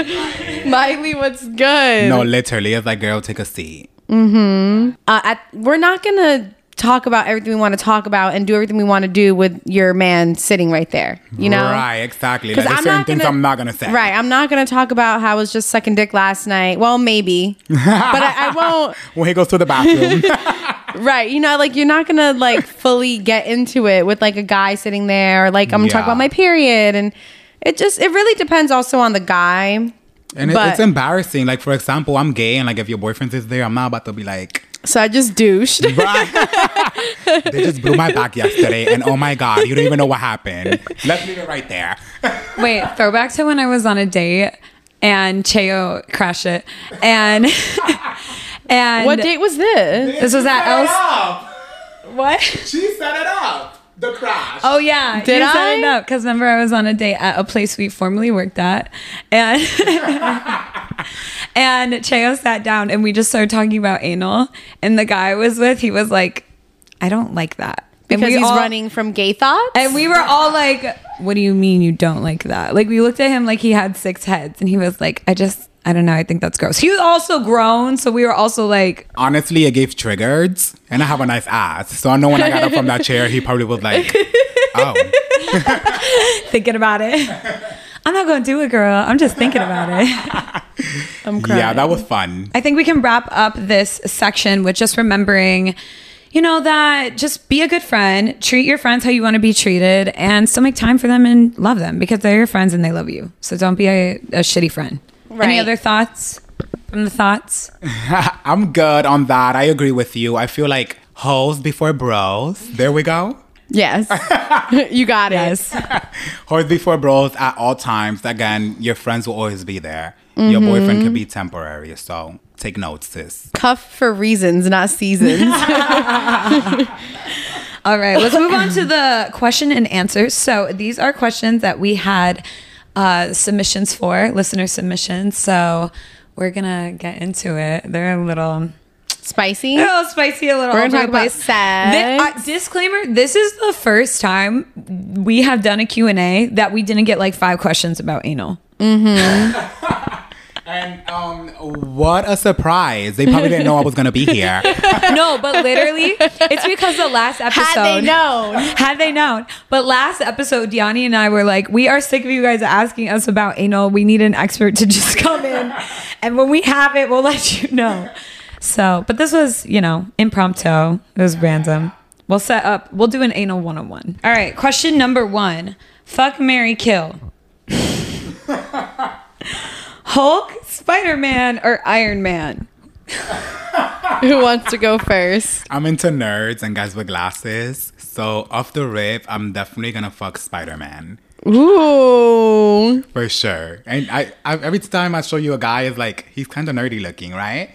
Speaker 2: miley what's good
Speaker 3: No, literally, it's like, girl, take a seat.
Speaker 2: uh, at, we're not gonna talk about everything we want to talk about and do everything we want to do with your man sitting right there you know
Speaker 3: Right, exactly. Like,
Speaker 2: Because
Speaker 3: there's
Speaker 2: I'm
Speaker 3: certain things
Speaker 2: gonna,
Speaker 3: I'm not gonna say.
Speaker 2: Right, I'm not gonna talk about how I was just sucking dick last night. Well, maybe, but I, I won't.
Speaker 3: When he goes to the bathroom.
Speaker 2: right. You know, like you're not gonna like fully get into it with like a guy sitting there. Or, like I'm gonna talk
Speaker 3: Yeah.
Speaker 2: about my period, and it just it really depends also on the guy.
Speaker 3: And it,
Speaker 2: But-
Speaker 3: it's embarrassing. Like, for example, I'm gay, and like if your boyfriend is there, I'm not about to be like,
Speaker 2: So I just douched.
Speaker 3: right. they just blew my back yesterday, and oh my god, you don't even know what happened. Let's leave it right there.
Speaker 1: Wait, throwback to when I was on a date and Cheo crashed it. And and
Speaker 2: what date was this?
Speaker 1: This was at Els. What?
Speaker 3: She set it up. The crash.
Speaker 1: Oh yeah,
Speaker 2: Did
Speaker 1: you set
Speaker 2: I?
Speaker 1: it up because remember I was on a date at a place we formerly worked at, and and Cheo sat down and we just started talking about anal, and the guy I was with he was like, I don't like that And
Speaker 2: Because he's
Speaker 1: all-
Speaker 2: running from gay thoughts.
Speaker 1: And we were all like, "What do you mean you don't like that?" Like we looked at him like he had six heads, and he was like, "I just, I don't know. I think that's gross." He was also grown, so we were also like,
Speaker 3: Honestly, it gave triggers, and I have a nice ass, so I know when I got up from that chair, he probably was like, "Oh,
Speaker 1: thinking about it. I'm not gonna do it, girl. I'm just thinking about it.
Speaker 2: I'm crying.
Speaker 3: yeah, that was fun."
Speaker 1: I think we can wrap up this section with just remembering, you know, that just be a good friend, treat your friends how you want to be treated, and still make time for them and love them because they're your friends and they love you. So don't be a, a shitty friend. Any other thoughts from the thoughts?
Speaker 3: I'm good on that. I agree with you. I feel like hoes before bros. There we go.
Speaker 2: Yes, you got it.
Speaker 1: Yes.
Speaker 3: Hoes before bros at all times. Again, your friends will always be there. Your boyfriend can be temporary, so take notes, sis.
Speaker 2: Cuff for reasons, not seasons.
Speaker 1: All right, let's move on to the question and answers. So these are questions that we had uh, submissions for, listener submissions. So we're gonna get into it. They're a little,
Speaker 2: Spicy.
Speaker 1: a little spicy, a little.
Speaker 2: We're
Speaker 1: We're
Speaker 2: gonna talk about sex.
Speaker 1: disclaimer: This is the first time we have done a Q and A that we didn't get like five questions about anal.
Speaker 3: And um, what a surprise! They probably didn't know I was gonna be here.
Speaker 1: no, but literally, it's because the last episode.
Speaker 2: Had they known.
Speaker 1: Had they known. But last episode, Diany and I were like, we are sick of you guys asking us about anal. We need an expert to just come in. And when we have it, we'll let you know. So, but this was, you know, impromptu. It was random. We'll set up, we'll do an anal 101. All right, question number one Fuck, Marry Kill. Hulk, Spider Man, or Iron Man?
Speaker 2: Who wants to go first?
Speaker 3: I'm into nerds and guys with glasses, so off the rip, I'm definitely gonna fuck Spider Man
Speaker 2: Ooh.
Speaker 3: for sure. And I, I, every time I show you a guy, is like he's kind of nerdy looking, right?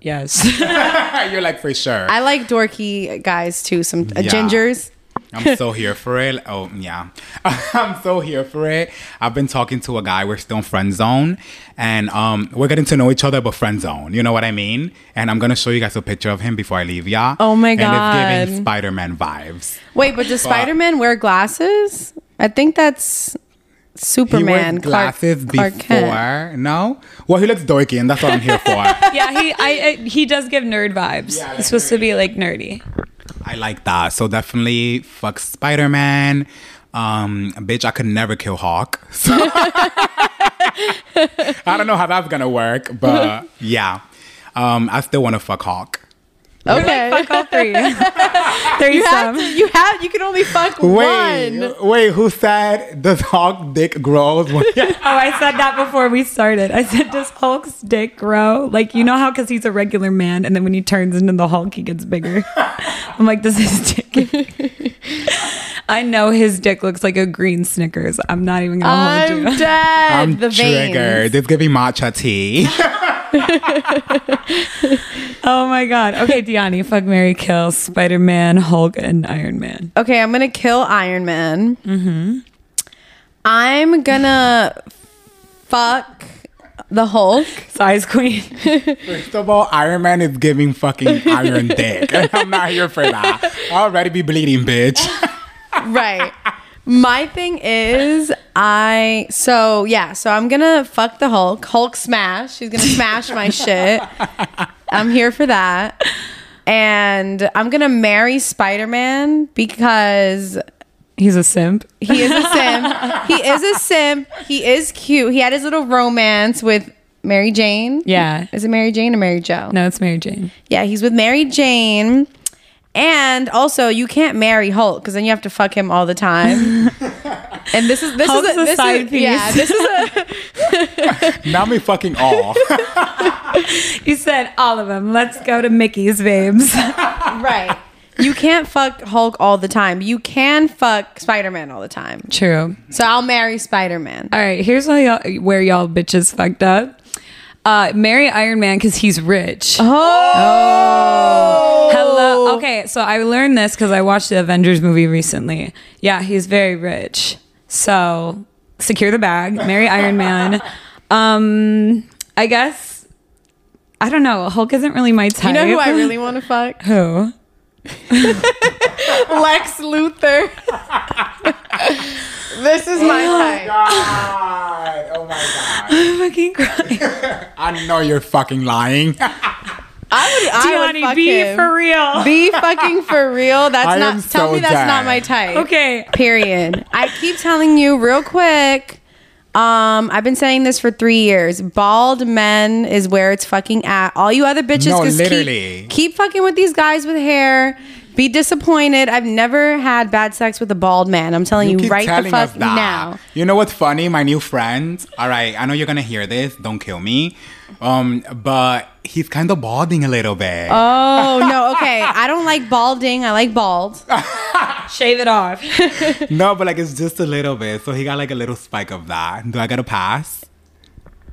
Speaker 1: Yes.
Speaker 3: You're like for sure.
Speaker 2: I like dorky guys too. Some uh,
Speaker 3: Yeah.
Speaker 2: gingers.
Speaker 3: I'm so here for it. Oh yeah, I'm so here for it. I've been talking to a guy. We're still in friend zone, and um, we're getting to know each other, but friend zone. You know what I mean? And I'm gonna show you guys a picture of him before I leave y'all.
Speaker 2: Oh my
Speaker 3: And it's
Speaker 2: God.
Speaker 3: giving Spider-Man vibes.
Speaker 2: Wait, but does Spider Man wear glasses? I think that's
Speaker 3: He
Speaker 2: Superman. Clark, Clark Kent.
Speaker 3: before. No, well, he looks dorky, and that's what I'm here for.
Speaker 1: yeah, he I, I he does give nerd vibes.
Speaker 3: Yeah,
Speaker 1: He's supposed to be like nerdy.
Speaker 3: I like that. So definitely fuck Spider Man. Um, bitch, I could never kill Hawk. So I don't know how that's gonna work, but yeah. Um, I still want to fuck Hawk.
Speaker 2: Okay.
Speaker 1: Fuck all three. Threesome.
Speaker 2: you have to, you have you can only fuck
Speaker 3: Wait,
Speaker 2: one.
Speaker 3: wait, who said does Hulk dick grows? when-
Speaker 1: Oh, I said that before we started. I said, does Hulk's dick grow? Like, you know how, because he's a regular man, and then when he turns into the Hulk, he gets bigger. I'm like, does his dick. I know his dick looks like a green Snickers. I'm not even going to
Speaker 2: I'm
Speaker 1: hold you.
Speaker 2: dead.
Speaker 3: I'm
Speaker 2: the
Speaker 3: triggered.
Speaker 2: veins.
Speaker 3: It's giving matcha tea.
Speaker 1: Oh my God. Okay, Diany, fuck Marry Kill, Spider Man, Hulk, and Iron Man.
Speaker 2: Okay, I'm gonna kill Iron Man. Mm-hmm. I'm gonna fuck the Hulk.
Speaker 1: Size Queen.
Speaker 3: First of all, Iron Man is giving fucking iron dick. I'm not here for that. I already be bleeding, bitch.
Speaker 2: right. My thing is, I so yeah, so I'm gonna fuck the Hulk. Hulk smash. She's gonna smash my shit. I'm here for that. And I'm gonna marry Spider Man because
Speaker 1: He's a simp.
Speaker 2: he is a simp. he is a simp. He is cute. He had his little romance with Mary Jane.
Speaker 1: Yeah.
Speaker 2: Is it Mary Jane or Mary Joe?
Speaker 1: No, it's Mary Jane.
Speaker 2: Yeah, he's with Mary Jane. And also, you can't marry Hulk because then you have to fuck him all the time. and this is this
Speaker 1: Hulk's
Speaker 2: is
Speaker 1: a
Speaker 2: this
Speaker 1: side
Speaker 2: is,
Speaker 1: piece.
Speaker 2: Yeah, this is a
Speaker 3: Now me fucking all.
Speaker 1: You said all of them. Let's go to Mickey's, babes.
Speaker 2: right. You can't fuck Hulk all the time. You can fuck Spider Man all the time.
Speaker 1: True.
Speaker 2: So I'll marry Spider Man.
Speaker 1: All right, here's why y'all, where y'all bitches fucked up. Uh, marry Iron Man because he's rich.
Speaker 2: Oh,
Speaker 1: Hello. Okay, so I learned this because I watched the Avengers movie recently. Yeah, he's very rich. So secure the bag, marry Iron Man. Um, I guess I don't know. Hulk isn't really my type.
Speaker 2: You know who I really want to fuck?
Speaker 1: who?
Speaker 2: Lex Luthor. this is my type.
Speaker 3: Oh my god. Oh my god.
Speaker 1: I'm fucking crying.
Speaker 3: I know you're fucking lying.
Speaker 2: I would, I would
Speaker 1: be
Speaker 2: him.
Speaker 1: for real.
Speaker 2: Be fucking for real. That's
Speaker 3: I
Speaker 2: not.
Speaker 3: am
Speaker 2: Tell
Speaker 3: so
Speaker 2: me that's
Speaker 3: dead.
Speaker 2: not my type.
Speaker 1: okay.
Speaker 2: Period. I keep telling you real quick. Um, I've been saying this for three years. Bald men is where it's fucking at. All you other bitches,
Speaker 3: No,
Speaker 2: just
Speaker 3: literally.
Speaker 2: Keep, keep fucking with these guys with hair. Be disappointed. I've never had bad sex with a bald man. I'm telling you,
Speaker 3: keep
Speaker 2: right the fuck now.
Speaker 3: You know what's funny? My new friend. All right, I know you're gonna hear this. Don't kill me. Um, but he's kind of balding a little bit.
Speaker 2: Oh no, okay. I don't like balding. I like bald.
Speaker 1: Shave it off.
Speaker 3: no, but like it's just a little bit. So he got like a little spike of that. Do I gotta pass?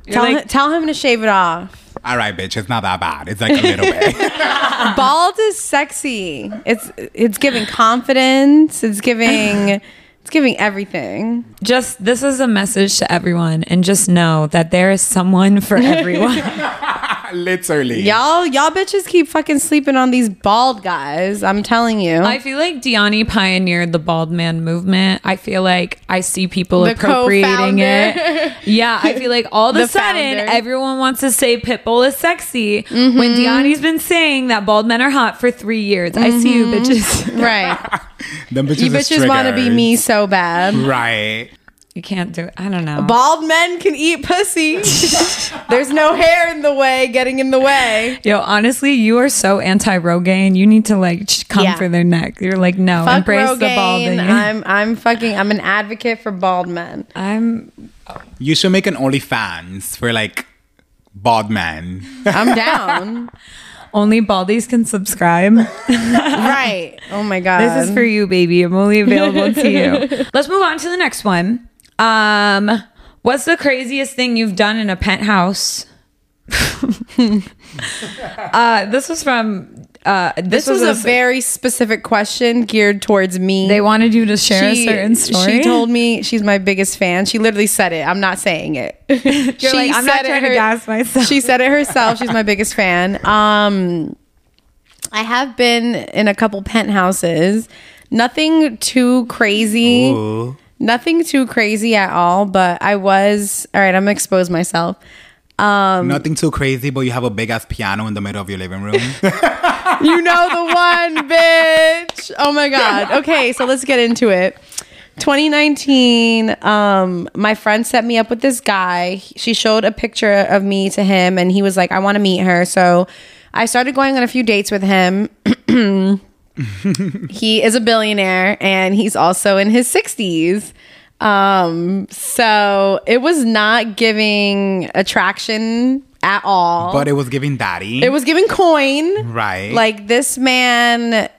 Speaker 2: Tell,
Speaker 1: like-
Speaker 2: him, tell him to shave it off.
Speaker 3: All right, bitch. It's not that bad. It's like a little bit.
Speaker 2: bald is sexy. It's it's giving confidence. It's giving it's giving everything.
Speaker 1: Just this is a message to everyone, and just know that there is someone for everyone.
Speaker 3: Literally.
Speaker 2: Y'all y'all bitches keep fucking sleeping on these bald guys. I'm telling you.
Speaker 1: I feel like Diany pioneered the bald man movement. I feel like I see people
Speaker 2: The
Speaker 1: appropriating it.
Speaker 2: co-founder.
Speaker 1: Yeah, I feel like all of a sudden
Speaker 2: founder.
Speaker 1: everyone wants to say Pitbull is sexy
Speaker 2: Mm-hmm.
Speaker 1: when Diany's been saying that bald men are hot for three years. I see you bitches.
Speaker 2: right.
Speaker 3: Them bitches
Speaker 2: You bitches want to be me so bad.
Speaker 3: Right.
Speaker 1: You can't do it. I don't know.
Speaker 2: Bald men can eat pussy. There's no hair in the way, getting in the way.
Speaker 1: Yo, honestly, you are so anti Rogaine. You need to like ch- come
Speaker 2: Yeah.
Speaker 1: for their neck. You're like, no,
Speaker 2: Fuck
Speaker 1: embrace the
Speaker 2: Rogaine.
Speaker 1: balding.
Speaker 2: I'm I'm fucking I'm an advocate for bald men.
Speaker 1: I'm
Speaker 3: You should make an OnlyFans for like bald men.
Speaker 2: I'm down.
Speaker 1: Only baldies can subscribe.
Speaker 2: right. Oh my god.
Speaker 1: This is for you, baby. I'm only available to you. Let's move on to the next one. Um, what's the craziest thing you've done in a penthouse? uh, this was from uh, this,
Speaker 2: This was a very specific question geared towards me.
Speaker 1: They wanted you to share a certain story.
Speaker 2: She told me she's my biggest fan. She literally said it. I'm not saying it.
Speaker 1: You're like, I'm not trying to gas myself.
Speaker 2: She said it herself. She's my biggest fan. Um, I have been in a couple penthouses. Nothing too crazy.
Speaker 3: Ooh.
Speaker 2: Nothing too crazy at all. But I was all right. I'm gonna expose myself. Um,
Speaker 3: Nothing too crazy, but you have a big ass piano in the middle of your living room.
Speaker 2: You know the one, bitch. Oh my god. Okay, so let's get into it. 2019, um, my friend set me up with this guy. She showed a picture of me to him, and he was like, "I want to meet her." So I started going on a few dates with him. he is a billionaire, and he's also in his 60s. Um, so it was not giving attraction at all.
Speaker 3: but it was giving daddy.
Speaker 2: It was giving coin.
Speaker 3: Right.
Speaker 2: Like this man,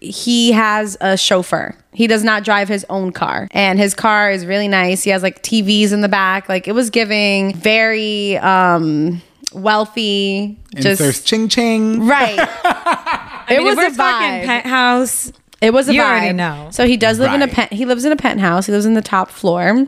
Speaker 2: he has a chauffeur. He does not drive his own car. And his car is really nice. He has like TVs in the back. Like it was giving very um wealthy.
Speaker 3: Inserts
Speaker 2: Just
Speaker 3: ching ching.
Speaker 2: right. It
Speaker 1: mean, if
Speaker 2: was
Speaker 1: we're
Speaker 2: a
Speaker 1: talking penthouse.
Speaker 2: It was a
Speaker 1: You
Speaker 2: vibe.
Speaker 1: already know.
Speaker 2: So he does live in a
Speaker 3: Right.
Speaker 2: pent. He lives in a penthouse. He lives in the top floor.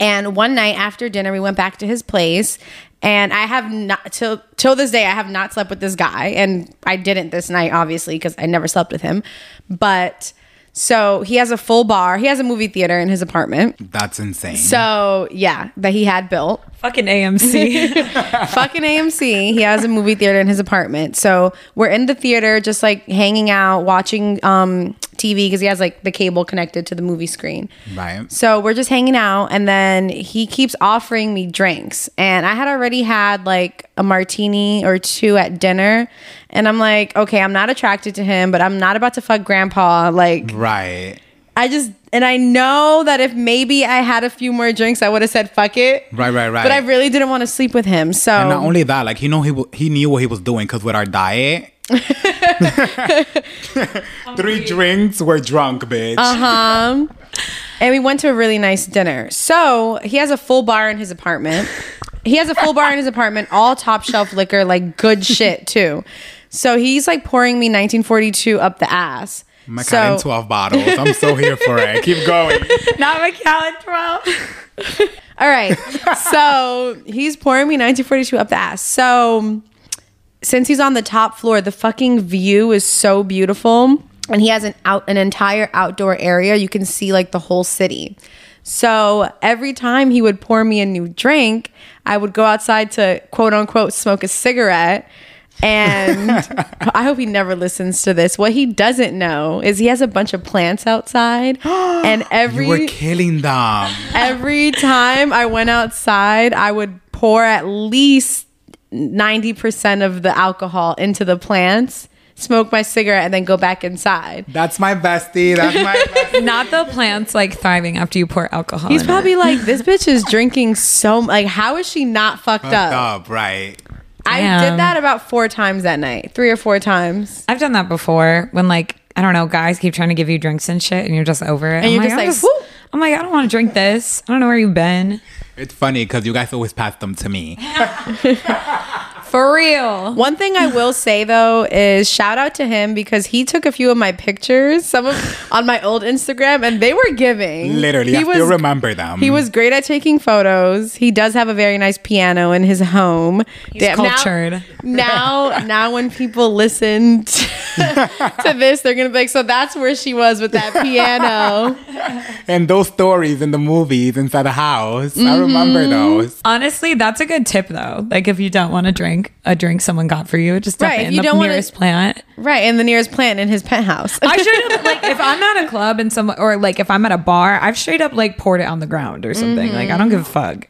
Speaker 2: And one night after dinner, we went back to his place. And I have not till till this day, I have not slept with this guy, and I didn't this night, obviously, because I never slept with him. But so he has a full bar. He has a movie theater in his apartment.
Speaker 3: That's insane.
Speaker 2: So yeah, that he had built
Speaker 1: Fucking AMC.
Speaker 2: fucking AMC. He has a movie theater in his apartment. So we're in the theater, just like hanging out, watching um, TV because he has like the cable connected to the movie screen.
Speaker 3: Right.
Speaker 2: So we're just hanging out, and then he keeps offering me drinks. And I had already had like a martini or two at dinner. And I'm like, okay, I'm not attracted to him, but I'm not about to fuck grandpa. Like,
Speaker 3: Right.
Speaker 2: I just, and I know that if maybe I had a few more drinks, I would have said fuck it.
Speaker 3: Right, right, right.
Speaker 2: But I really didn't want to sleep with him. So,
Speaker 3: And not only that, like he know he w- he knew what he was doing because with our diet, three drinks, we're drunk, bitch.
Speaker 2: Uh-huh. and we went to a really nice dinner. So he has a full bar in his apartment. He has a full bar in his apartment, all top shelf liquor, like good shit too. So he's like pouring me 1942 up the ass.
Speaker 3: Macallan
Speaker 2: so,
Speaker 3: 12 bottles. I'm so here for it. Keep going.
Speaker 1: Not Macallan 12.
Speaker 2: all right. So he's pouring me 1942 up the ass. So since he's on the top floor, the fucking view is so beautiful. And he has an out an entire outdoor area. You can see like the whole city. So every time he would pour me a new drink, I would go outside to quote unquote smoke a cigarette. And I hope he never listens to this. What he doesn't know is he has a bunch of plants outside. And every
Speaker 3: You were killing them.
Speaker 2: every time I went outside, I would pour at least 90% of the alcohol into the plants, smoke my cigarette, and then go back inside.
Speaker 3: That's my bestie. That's my bestie.
Speaker 1: Not the plants like thriving after you pour alcohol.
Speaker 2: He's
Speaker 1: in
Speaker 2: probably
Speaker 1: it.
Speaker 2: like, this bitch is drinking so like how is she not fucked
Speaker 3: Fucked
Speaker 2: up?
Speaker 3: up, right.
Speaker 2: I did that about four times that night. Three or four times.
Speaker 1: I've done that before when like I don't know, guys keep trying to give you drinks and shit, and you're just over it.
Speaker 2: And
Speaker 1: I'm
Speaker 2: you're just
Speaker 1: I'm
Speaker 2: like, "Woo."
Speaker 1: I'm like, I don't want to drink this. I don't know where you've been.
Speaker 3: It's funny because you guys always pass them to me.
Speaker 1: For real.
Speaker 2: One thing I will say though is shout out to him because he took a few of my pictures, some of on my old Instagram, and they were giving.
Speaker 3: Literally,
Speaker 2: he
Speaker 3: I still remember them.
Speaker 2: He was great at taking photos. He does have a very nice piano in his home.
Speaker 1: He's
Speaker 2: Damn, now-
Speaker 1: cultured.
Speaker 2: Now, now, when people listen to, to this, they're gonna be like, "So that's where she was with that piano."
Speaker 3: And those stories in the movies inside the house. I
Speaker 2: Mm-hmm.
Speaker 3: remember those.
Speaker 1: Honestly, that's a good tip though. Like if you don't want to drink a drink someone got for you, just dump
Speaker 2: Right, if
Speaker 1: in
Speaker 2: you
Speaker 1: the
Speaker 2: don't wanna-
Speaker 1: nearest plant.
Speaker 2: right, and the nearest plant in his penthouse.
Speaker 1: I should up like if I'm at a club and some or like if I'm at a bar, I've straight up like poured it on the ground or something. Like I don't give a fuck.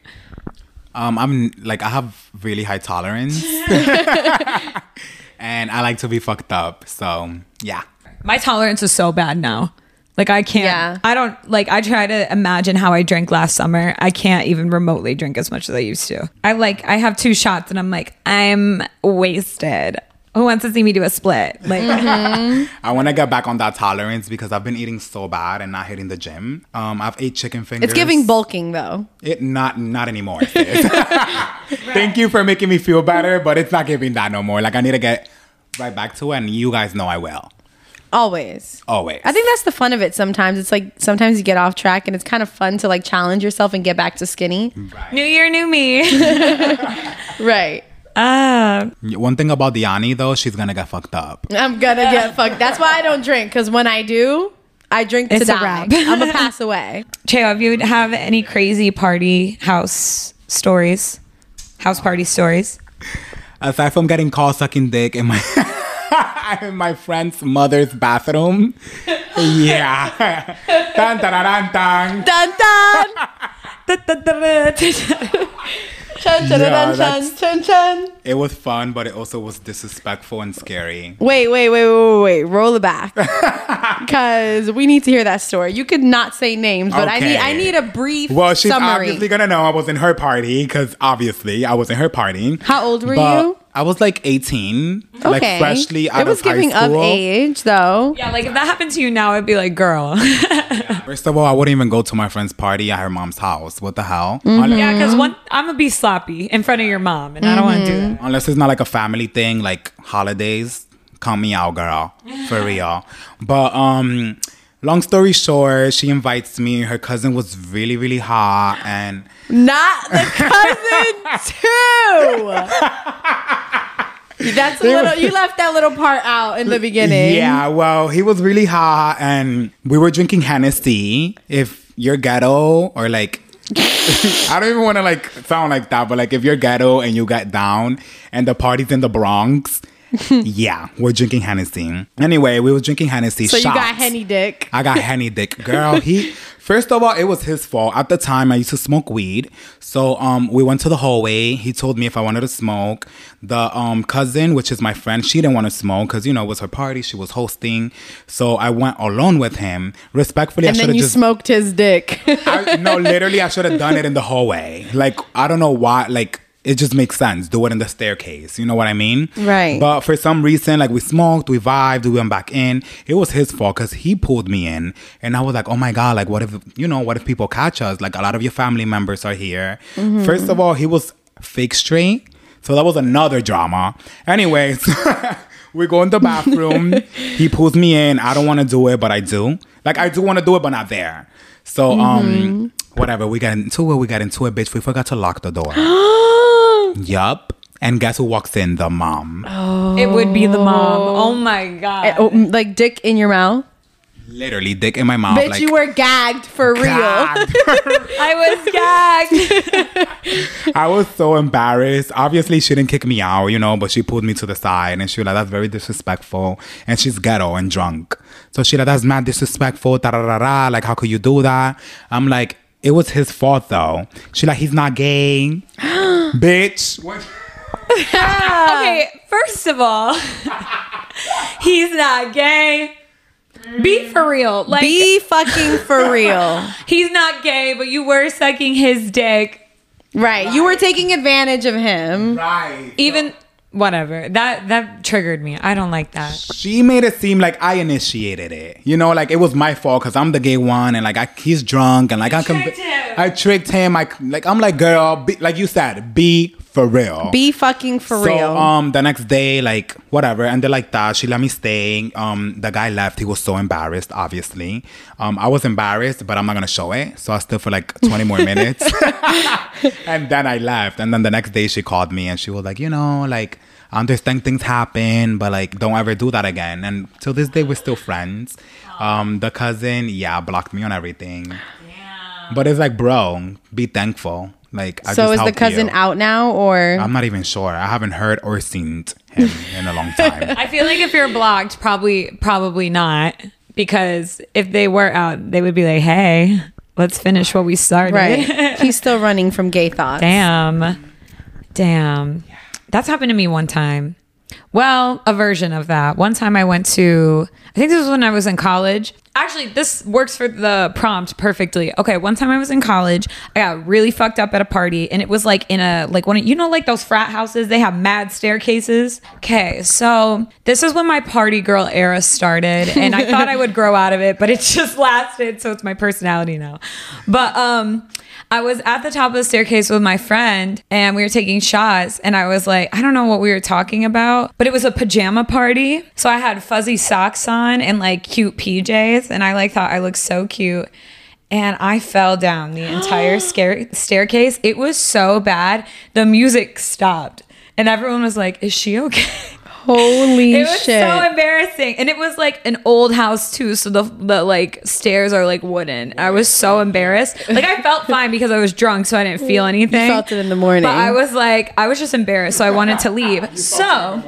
Speaker 3: Um, I'm like I have really high tolerance, and I like to be fucked up. So yeah,
Speaker 1: My tolerance is so bad now. Like I can't.
Speaker 2: Yeah.
Speaker 1: I don't like. I try to imagine how I drank last summer. I can't even remotely drink as much as I used to. I like. I have two shots and I'm like, I'm wasted. Who wants to see me do a split? Like,
Speaker 3: I want to get back on that tolerance because I've been eating so bad and not hitting the gym. Um, I've ate chicken fingers.
Speaker 2: it's giving bulking though.
Speaker 3: It not not anymore. sis. Thank you for making me feel better, but it's not giving that no more. Like I need to get right back to it, and you guys know I will
Speaker 2: Always.
Speaker 3: always.
Speaker 2: I think that's the fun of it sometimes. It's like sometimes you get off track and it's kind of fun to like challenge yourself and get back to skinny.
Speaker 1: new year, new me.
Speaker 2: Right.
Speaker 1: Ah,
Speaker 3: One thing about Diany though, she's gonna get fucked up.
Speaker 2: I'm gonna get fucked. That's why I don't drink because when I do, I drink to
Speaker 1: It's a
Speaker 2: die.
Speaker 1: wrap.
Speaker 2: I'm gonna pass away.
Speaker 1: Cheo, have you have any crazy party house stories? House party stories?
Speaker 3: Aside from getting called sucking dick in my in my friend's mother's bathroom, yeah. dun, dun, dun, dun, dun.
Speaker 2: Dun dun. Chun, chun,
Speaker 3: Yeah,
Speaker 2: dun, chun,
Speaker 3: that's-
Speaker 2: chun, chun.
Speaker 3: It was fun, but it also was disrespectful and scary.
Speaker 2: Wait, wait, wait, wait, wait, wait. Roll it back. Because we need to hear that story. You could not say names, but I need I need a brief
Speaker 3: Well, she's
Speaker 2: summary.
Speaker 3: obviously gonna know I was in her party because obviously I was in her party.
Speaker 2: How old were
Speaker 3: But
Speaker 2: you?
Speaker 3: I was like 18, like freshly out
Speaker 2: it was
Speaker 3: of high
Speaker 2: giving
Speaker 3: school.
Speaker 2: of age though.
Speaker 1: Yeah, like if that happened to you now, I'd be like, girl.
Speaker 3: First of all, I wouldn't even go to my friend's party at her mom's house. What the hell?
Speaker 2: Mm-hmm.
Speaker 1: Yeah, because one, I'm gonna be sloppy in front of your mom, and I don't want to do that.
Speaker 3: unless it's not like a family thing, like holidays. Count me out, girl, for real. But um, long story short, she invites me. Her cousin was really, really hot, and
Speaker 2: Not the cousin too. That's a little. You left that little part out in the beginning.
Speaker 3: Yeah, well, he was really hot, and we were drinking Hennessy. If you're ghetto or like, I don't even want to like sound like that, but like if you're ghetto and you get down and the party's in the Bronx yeah, we're drinking Hennessy. Anyway, we were drinking Hennessy.
Speaker 2: So you got henny dick.
Speaker 3: I got henny dick, girl. He first of all, it was his fault. At the time, I used to smoke weed, so um, we went to the hallway. He told me if I wanted to smoke. The um cousin, which is my friend, she didn't want to smoke because you know it was her party. She was hosting, so I went alone with him. Respectfully, I
Speaker 2: And
Speaker 3: should
Speaker 2: then you
Speaker 3: just
Speaker 2: smoked his dick.
Speaker 3: I, no, literally, I should have done it in the hallway. Like, I don't know why. Like, it just makes sense. Do it in the staircase. You know what I mean?
Speaker 2: Right.
Speaker 3: But for some reason, like, we smoked, we vibed, we went back in. It was his fault because he pulled me in. And I was like, oh my God, like, what if, you know, what if people catch us? Like, a lot of your family members are here.
Speaker 2: Mm-hmm.
Speaker 3: First of all, he was fake straight. So that was another drama. Anyways. We go in the bathroom. he pulls me in. I don't want to do it, but I do. Like I do want to do it, but not there. So um, whatever. We got into it. We got into it, bitch. We forgot to lock the door. yup. And guess who walks in? The mom.
Speaker 1: It would be the mom. Oh my god.
Speaker 2: Oh, mm, like dick in your mouth.
Speaker 3: Literally, dick in my mouth.
Speaker 2: Bitch,
Speaker 3: like,
Speaker 2: you were gagged for real.
Speaker 1: I was gagged.
Speaker 3: I was so embarrassed. Obviously, she didn't kick me out, you know, but she pulled me to the side and she was like, that's very disrespectful. And she's ghetto and drunk. So she like, that's mad disrespectful. Da da da da. Like, how could you do that? I'm like, it was his fault though. She like, he's not gay. Bitch. What?
Speaker 1: okay, first of all, he's not gay. Be mm. for real. Like
Speaker 2: Be fucking for real.
Speaker 1: he's not gay, but you were sucking his dick.
Speaker 2: Right. You were taking advantage of him.
Speaker 3: Right.
Speaker 1: Even whatever. That that triggered me. I don't like that.
Speaker 3: She made it seem like I initiated it. You know, like it was my fault because I'm the gay one, and like I, he's drunk, and like I can,
Speaker 1: tricked him.
Speaker 3: I tricked him. I like I'm like, girl, be, like you said, be for real.
Speaker 2: Be fucking for
Speaker 3: so,
Speaker 2: real.
Speaker 3: um, the next day, like whatever, and they're like that. She let me stay. Um, the guy left. He was so embarrassed. Obviously, um, I was embarrassed, but I'm not gonna show it. So I stood for like 20 more minutes, and then I left. And then the next day, she called me and she was like, you know, like I understand things happen, but like don't ever do that again. And till this day, we're still friends. Um, the cousin, yeah, blocked me on everything. But it's like, bro, be thankful. Like, I
Speaker 2: so
Speaker 3: just
Speaker 2: is the cousin
Speaker 3: you.
Speaker 2: out now or
Speaker 3: I'm not even sure. I haven't heard or seen him in a long time.
Speaker 1: I feel like if you're blocked, probably probably not. Because if they were out, they would be like, Hey, let's finish what we started.
Speaker 2: right? He's still running from gay thoughts.
Speaker 1: Damn. Damn. That's happened to me one time. Well, a version of that. One time I went to, I think this was when I was in college. Actually, this works for the prompt perfectly. Okay, one time I was in college. I got really fucked up at a party, and it was like in a, like one of, you know, like those frat houses, they have mad staircases. Okay, so this is when my party girl era started, and I thought I would grow out of it, but it just lasted. So it's my personality now. But, um, I was at the top of the staircase with my friend and we were taking shots and I was like, I don't know what we were talking about, but it was a pajama party. So I had fuzzy socks on and like cute PJs and I like thought I looked so cute. And I fell down the entire scare- staircase. It was so bad. The music stopped and everyone was like, Is she okay?
Speaker 2: Holy shit.
Speaker 1: It was
Speaker 2: shit!
Speaker 1: so embarrassing, and it was like an old house too. So the the like stairs are like wooden. I was so embarrassed. Like I felt fine because I was drunk, so I didn't feel anything.
Speaker 2: I felt it in the morning.
Speaker 1: but I was like, I was just embarrassed, so I wanted to leave. So.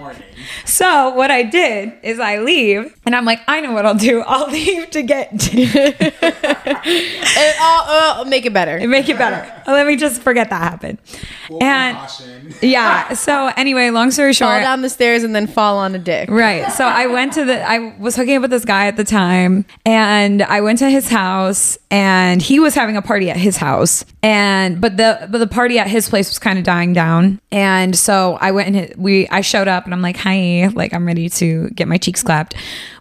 Speaker 1: So what I did is I leave and I'm like, I know what I'll do. I'll leave to get
Speaker 2: And I'll, uh, make it better.
Speaker 1: make it better. Let me just forget that happened. And yeah. So anyway, long story short,
Speaker 2: Fall down the stairs and then fall on a dick.
Speaker 1: Right. So I went to the I was hooking up with this guy at the time and I went to his house and he was having a party at his house. And but the but the party at his place was kind of dying down. And so I went and we I showed up and I'm like, "Hi, like I'm ready to get my cheeks clapped."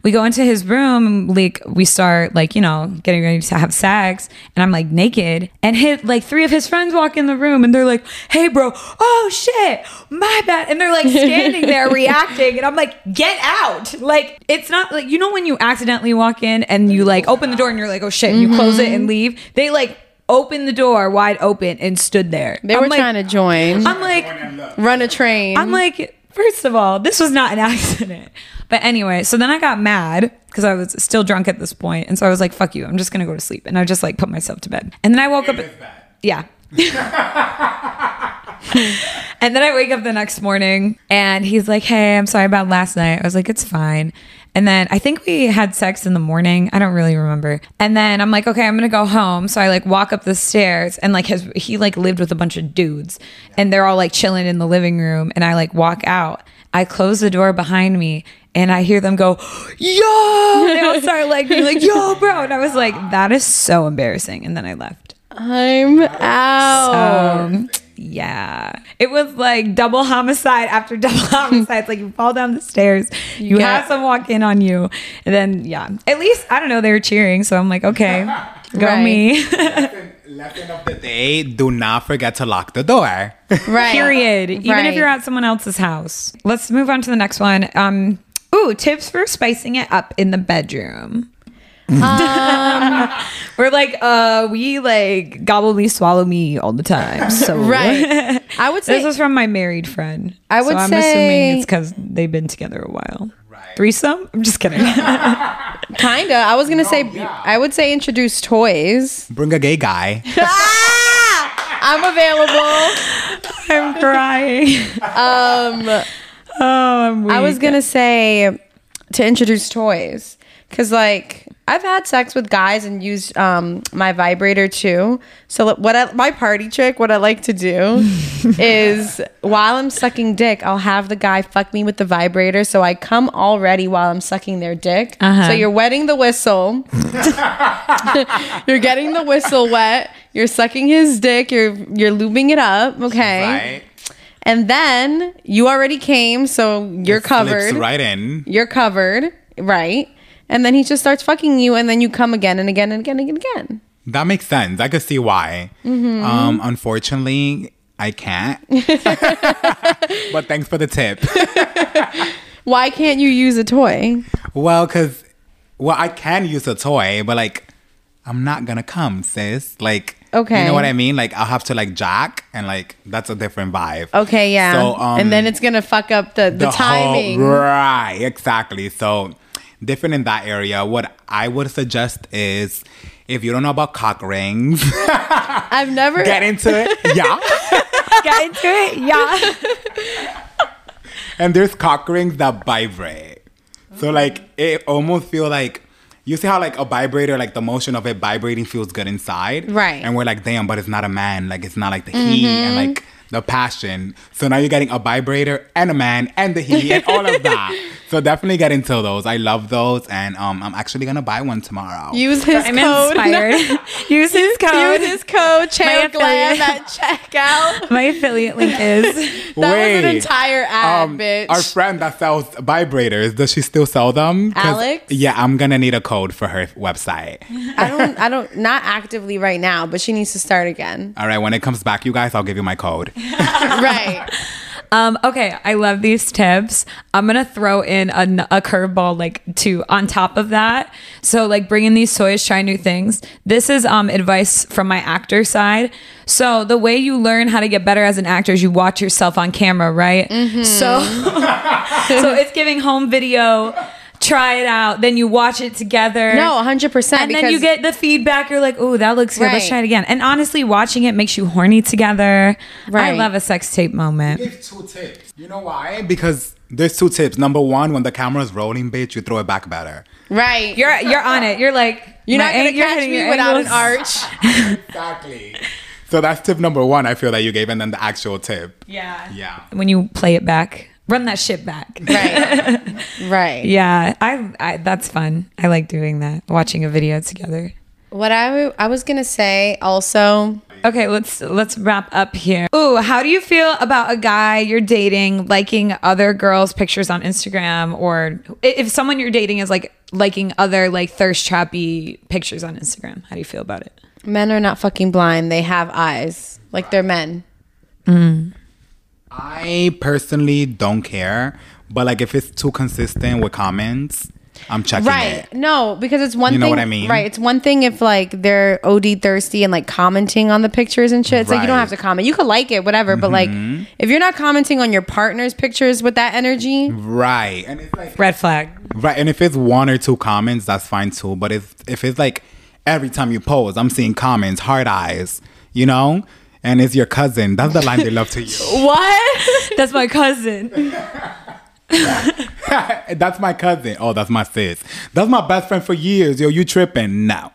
Speaker 1: We go into his room, like we start like, you know, getting ready to have sex, and I'm like naked and hit like three of his friends walk in the room and they're like, "Hey, bro. Oh shit. My bad." And they're like standing there reacting and I'm like, "Get out." Like it's not like you know when you accidentally walk in and you like open the door and you're like, "Oh shit," and you mm-hmm. close it and leave. They like opened the door wide open and stood there.
Speaker 2: They
Speaker 1: I'm
Speaker 2: were
Speaker 1: like,
Speaker 2: trying to join,
Speaker 1: I'm like
Speaker 2: run a train.
Speaker 1: I'm like, first of all, this was not an accident. But anyway, so then I got mad because I was still drunk at this point, and so I was like, "Fuck you! I'm just gonna go to sleep," and I just like put myself to bed. And then I woke up. Yeah. and then I wake up the next morning and he's like, Hey, I'm sorry about last night. I was like, It's fine. And then I think we had sex in the morning. I don't really remember. And then I'm like, okay, I'm gonna go home. So I like walk up the stairs and like his he like lived with a bunch of dudes and they're all like chilling in the living room. And I like walk out. I close the door behind me and I hear them go, yo, and they all start like being like, yo, bro. And I was like, that is so embarrassing. And then I left.
Speaker 2: I'm out.
Speaker 1: Um, yeah. It was like double homicide after double homicide. It's like you fall down the stairs, you
Speaker 2: Yeah.
Speaker 1: have someone walk in on you, and then yeah. At least I don't know, they were cheering, so I'm like, okay, go
Speaker 2: Right.
Speaker 1: me.
Speaker 3: Lesson of the day: Do not forget to lock the door.
Speaker 2: right.
Speaker 1: Period. Even if you're at someone else's house. Let's move on to the next one. Um Ooh, tips for spicing it up in the bedroom.
Speaker 2: Um,
Speaker 1: We're like, uh, we like gobble me, swallow me all the time. So
Speaker 2: Right. I would say
Speaker 1: This was from my married friend.
Speaker 2: I would
Speaker 1: so I'm
Speaker 2: say-
Speaker 1: assuming it's because they've been together a while.
Speaker 3: Right.
Speaker 1: Threesome? I'm just kidding.
Speaker 2: kinda. I was gonna say
Speaker 3: yeah.
Speaker 2: I would say introduce toys.
Speaker 3: Bring a gay guy.
Speaker 2: I'm available.
Speaker 1: I'm crying.
Speaker 2: Um,
Speaker 1: Oh, I'm weak.
Speaker 2: I was gonna say to introduce toys because like I've had sex with guys and used um, my vibrator too. So what I, my party trick, what I like to do is while I'm sucking dick, I'll have the guy fuck me with the vibrator, so I come already while I'm sucking their dick.
Speaker 1: Uh-huh.
Speaker 2: So you're wetting the whistle. you're getting the whistle wet. You're sucking his dick. You're you're lubing it up. Okay.
Speaker 3: Right.
Speaker 2: And then you already came, so you're
Speaker 3: Slips
Speaker 2: covered.
Speaker 3: right in.
Speaker 2: You're covered, right? And then he just starts fucking you, and then you come again and again and again and again.
Speaker 3: That makes sense. I could see why.
Speaker 2: Mm-hmm.
Speaker 3: Um, unfortunately, I can't. but thanks for the tip.
Speaker 2: Why can't you use a toy?
Speaker 3: Well, because, well, I can use a toy, but like, I'm not gonna come, sis. Like,
Speaker 2: Okay.
Speaker 3: You know what I mean? Like, I'll have to like jack, and like, that's a different vibe.
Speaker 2: Okay, yeah.
Speaker 3: So, um,
Speaker 2: and then it's gonna fuck up the, the,
Speaker 3: whole-
Speaker 2: timing.
Speaker 3: right, exactly. So different in that area. What I would suggest is if you don't know about cock rings,
Speaker 2: I've never
Speaker 3: get into it. Yeah.
Speaker 1: Get into it? Yeah.
Speaker 3: and there's cock rings that vibrate. So like it almost feel like you see how like a vibrator, like the motion of it vibrating feels good inside.
Speaker 2: Right.
Speaker 3: And we're like, damn, but it's not a man. Like it's not like the heat and mm-hmm. like the passion. So now you're getting a vibrator and a man and the heat and all of that. So definitely get into those. I love those. And um I'm actually gonna buy one tomorrow.
Speaker 2: use his
Speaker 1: I'm
Speaker 2: code.
Speaker 1: inspired. Use his code.
Speaker 2: use his code. Cheo Glam
Speaker 1: affiliate.
Speaker 2: at checkout.
Speaker 1: My affiliate link is
Speaker 2: That was an entire ad,
Speaker 3: um,
Speaker 2: bitch.
Speaker 3: Our friend that sells vibrators, does she still sell them?
Speaker 2: Alex?
Speaker 3: Yeah, I'm gonna need a code for her website.
Speaker 2: I don't. I don't. Not actively right now, but she needs to start again.
Speaker 3: All right, when it comes back, you guys, I'll give you my code.
Speaker 2: right.
Speaker 1: Um, okay, I love these tips. I'm gonna throw in a curveball like to on top of that. So like bringing these toys, try new things. This is um advice from my actor side. So the way you learn how to get better as an actor is you watch yourself on camera, right? So so it's giving home video. Try it out, then you watch it together.
Speaker 2: No, 100%.
Speaker 1: and then you get the feedback. You're like, "Oh, that looks good. Let's try it again." And honestly, watching it makes you horny together.
Speaker 2: Right.
Speaker 1: I love a sex tape moment.
Speaker 3: Give two tips. You know why? Because there's two tips. Number one, when the camera's rolling, bitch, you throw it back better.
Speaker 2: Right.
Speaker 1: You're you're on it. You're like
Speaker 2: You're not gonna
Speaker 1: ang-
Speaker 2: catch
Speaker 1: hitting
Speaker 2: me
Speaker 1: your
Speaker 2: without an arch.
Speaker 3: Exactly. so that's tip number one. I feel that you gave, and then the actual tip.
Speaker 1: Yeah.
Speaker 3: Yeah.
Speaker 1: When you play it back, run that shit back.
Speaker 2: Right. right.
Speaker 1: Yeah, I, I that's fun. I like doing that. Watching a video together.
Speaker 2: What I, w- I was gonna say also.
Speaker 1: Okay, let's let's wrap up here. Ooh, how do you feel about a guy you're dating liking other girls' pictures on Instagram, or if someone you're dating is like liking other like thirst trappy pictures on Instagram? How do you feel about it?
Speaker 2: Men are not fucking blind. They have eyes. Like they're men. Mm.
Speaker 3: I personally don't care, but like if it's too consistent with comments, I'm checking
Speaker 2: Right.
Speaker 3: it.
Speaker 2: No, because it's one
Speaker 3: You know
Speaker 2: thing.
Speaker 3: what I mean?
Speaker 2: Right. It's one thing if like they're OD thirsty and like commenting on the pictures and shit. It's like you don't have to comment. You could like it, whatever. But like mm-hmm. if you're not commenting on your partner's pictures with that energy,
Speaker 3: Right. And it's like
Speaker 1: Red flag.
Speaker 3: Right, and if it's one or two comments, that's fine too. But if if it's like every time you post, I'm seeing comments, hard eyes, you know, and it's your cousin. That's the line they love to use.
Speaker 2: What?
Speaker 1: That's my cousin.
Speaker 3: that's my cousin. Oh, that's my sis. That's my best friend for years. Yo, you tripping? No.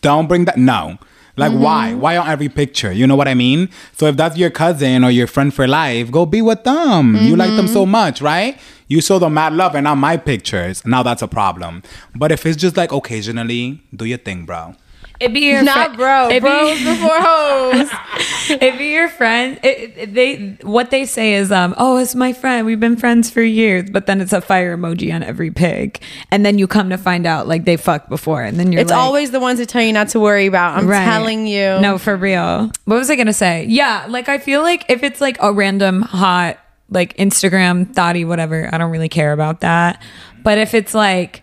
Speaker 3: Don't bring that. No. Like, mm-hmm. why? Why on every picture? You know what I mean? So, if that's your cousin or your friend for life, go be with them. You like them so mm-hmm. much, right? You show them mad love and not my pictures. Now that's a problem. But if it's just like occasionally, do your thing, bro.
Speaker 1: It'd be your
Speaker 2: Not
Speaker 1: fri-
Speaker 2: bro.
Speaker 1: it'd be-
Speaker 2: Bros before hoes.
Speaker 1: If you're your friend, it, it- they what they say is, um, oh, it's my friend. We've been friends for years, but then it's a fire emoji on every pic, and then you come to find out like they fucked before, and then you're
Speaker 2: It's
Speaker 1: like,
Speaker 2: always the ones that tell you not to worry about. I'm
Speaker 1: Right.
Speaker 2: telling you.
Speaker 1: No, for real. What was I gonna say? Yeah, like I feel like if it's like a random hot like Instagram thotty, whatever, I don't really care about that. But if it's like